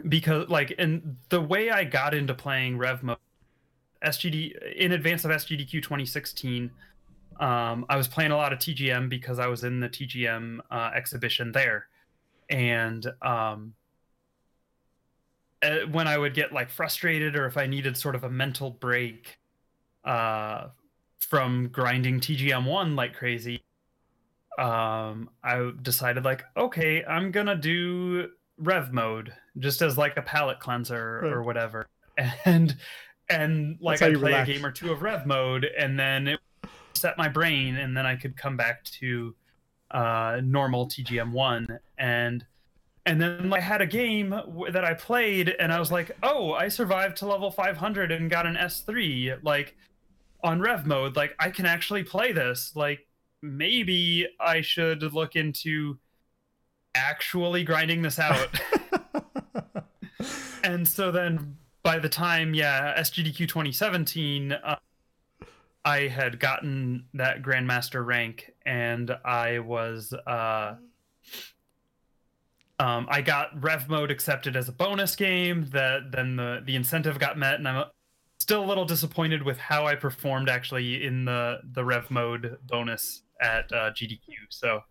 B: because like, and the way I got into playing Rev mode, SGD in advance of SGDQ 2016. Um, I was playing a lot of TGM because I was in the TGM uh, exhibition there, and um, uh, when I would get like frustrated or if I needed sort of a mental break uh, from grinding TGM1 like crazy, um, I decided like, okay, I'm gonna do rev mode just as like a palate cleanser
A: Right.
B: or whatever, and and like I play
A: relax.
B: a game or two of rev mode, and then it set my brain, and then I could come back to uh, normal TGM one and. And then I had a game that I played, and I was like, "Oh, I survived to level 500 and got an S3." Like on rev mode, like I can actually play this. Like maybe I should look into actually grinding this out. and so then by the time, yeah, SGDQ 2017, uh, I had gotten that Grandmaster rank and I was. Uh, um, I got Rev mode accepted as a bonus game. That then the the incentive got met, and I'm still a little disappointed with how I performed actually in the the Rev mode bonus at uh, GDQ. So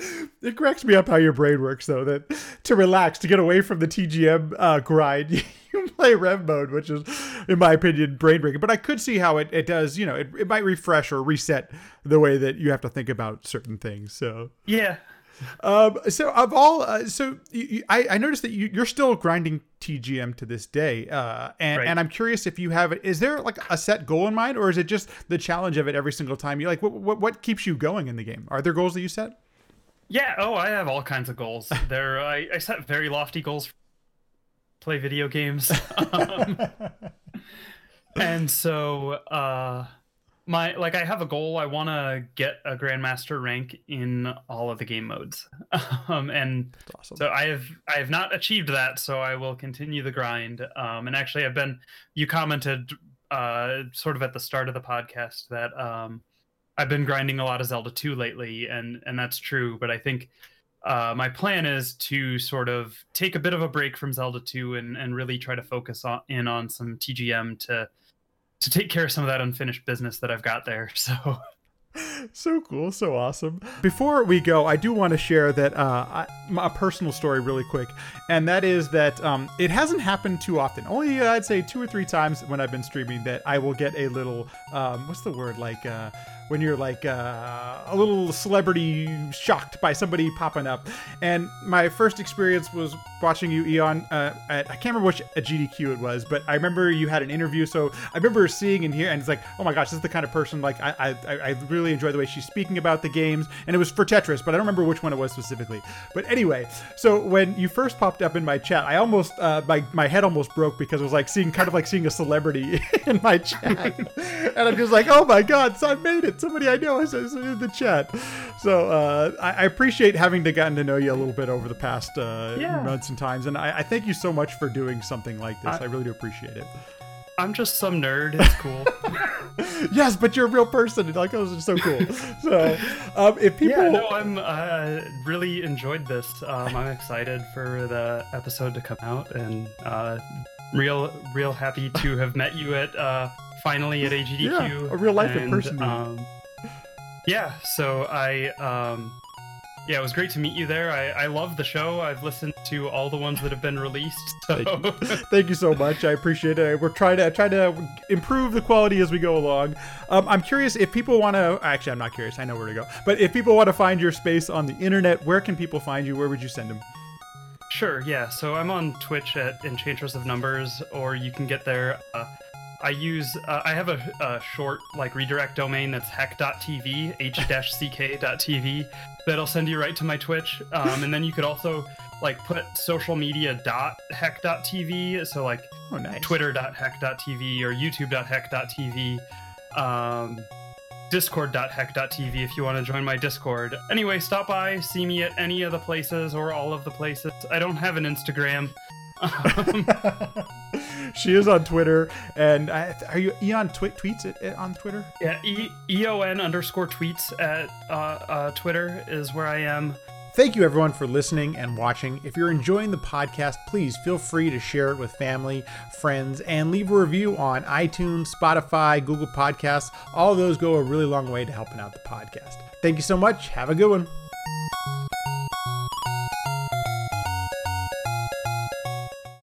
A: It cracks me up how your brain works, though. That to relax, to get away from the TGM uh, grind, you play Rev mode, which is, in my opinion, brain breaking. But I could see how it, it does. You know, it, it might refresh or reset the way that you have to think about certain things. So,
B: yeah,
A: um, so of all, uh, so you, you, I, I noticed that you, you're still grinding TGM to this day, uh, and
B: Right.
A: and I'm curious if you have it. Is there like a set goal in mind, or is it just the challenge of it every single time? You like what what, what keeps you going in the game? Are there goals that you set?
B: yeah. Oh, I have all kinds of goals. There, I, I set very lofty goals. Play video games. um, and so uh my like i have a goal. I want to get a grandmaster rank in all of the game modes. Um and
A: awesome.
B: so i have i have not achieved that so i will continue the grind. Um and actually i've been you commented uh sort of at the start of the podcast that um i've been grinding a lot of zelda 2 lately and and that's true. But i think uh, my plan is to sort of take a bit of a break from Zelda 2 and, and really try to focus on, in on some TGM to to take care of some of that unfinished business that I've got there. So
A: so cool, so awesome. Before we go, I do want to share that uh, I, a personal story really quick, and that is that um, it hasn't happened too often. Only I'd say two or three times when I've been streaming that I will get a little um, what's the word like uh, when you're like uh, a little celebrity shocked by somebody popping up. And my first experience was watching you, Eon. Uh, at, I can't remember which at GDQ it was, but I remember you had an interview. So I remember seeing and hearing, and it's like, oh my gosh, this is the kind of person like I I, I I really enjoy the way she's speaking about the games. And it was for Tetris, but I don't remember which one it was specifically. But anyway, so when you first popped up in my chat, I almost uh, my my head almost broke because it was like seeing kind of like seeing a celebrity in my chat, and I'm just like, oh my god, so I made it. Somebody I know is, in the chat. So uh, I, I appreciate having to gotten to know you a little bit over the past uh,
B: Yeah.
A: months and times, and I, I thank you so much for doing something like this. I,
B: I-
A: really do appreciate it.
B: I'm just some nerd. It's cool.
A: yes, but you're a real person. Like, those are so cool. so, um, if people,
B: yeah, no, I'm uh, really enjoyed this. Um, I'm excited for the episode to come out and uh, real real happy to have met you at uh, finally at AGDQ.
A: Yeah, a real life in
B: and,
A: person.
B: Um, yeah, so I um, yeah, it was great to meet you there. I, I love the show. I've listened to all the ones that have been released. So
A: Thank you so much. I appreciate it. We're trying to try to improve the quality as we go along. Um, I'm curious if people want to. Actually, I'm not curious. I know where to go. But if people want to find your space on the internet, where can people find you? Where would you send them?
B: Sure, yeah. So I'm on Twitch at Enchantress of Numbers, or you can get there. Uh, I use, uh, I have a, a short like redirect domain that's heck.tv, h-ck.tv, that'll send you right to my Twitch. Um, and then you could also like put social media dot heck.tv, so like
A: Oh, nice.
B: twitter.heck.tv or youtube.heck.tv, um, discord.heck.tv if you want to join my discord. Anyway, stop by, see me at any of the places or all of the places. I don't have an Instagram. Um,
A: she is on Twitter, and I, are you Eon twi- tweets it, it on Twitter?
B: yeah, e- eon underscore tweets at uh, uh, Twitter is where I am.
A: Thank you, everyone, for listening and watching. If you're enjoying the podcast, please feel free to share it with family, friends, and leave a review on iTunes, Spotify, Google Podcasts. All of those go a really long way to helping out the podcast. Thank you so much. Have a good one.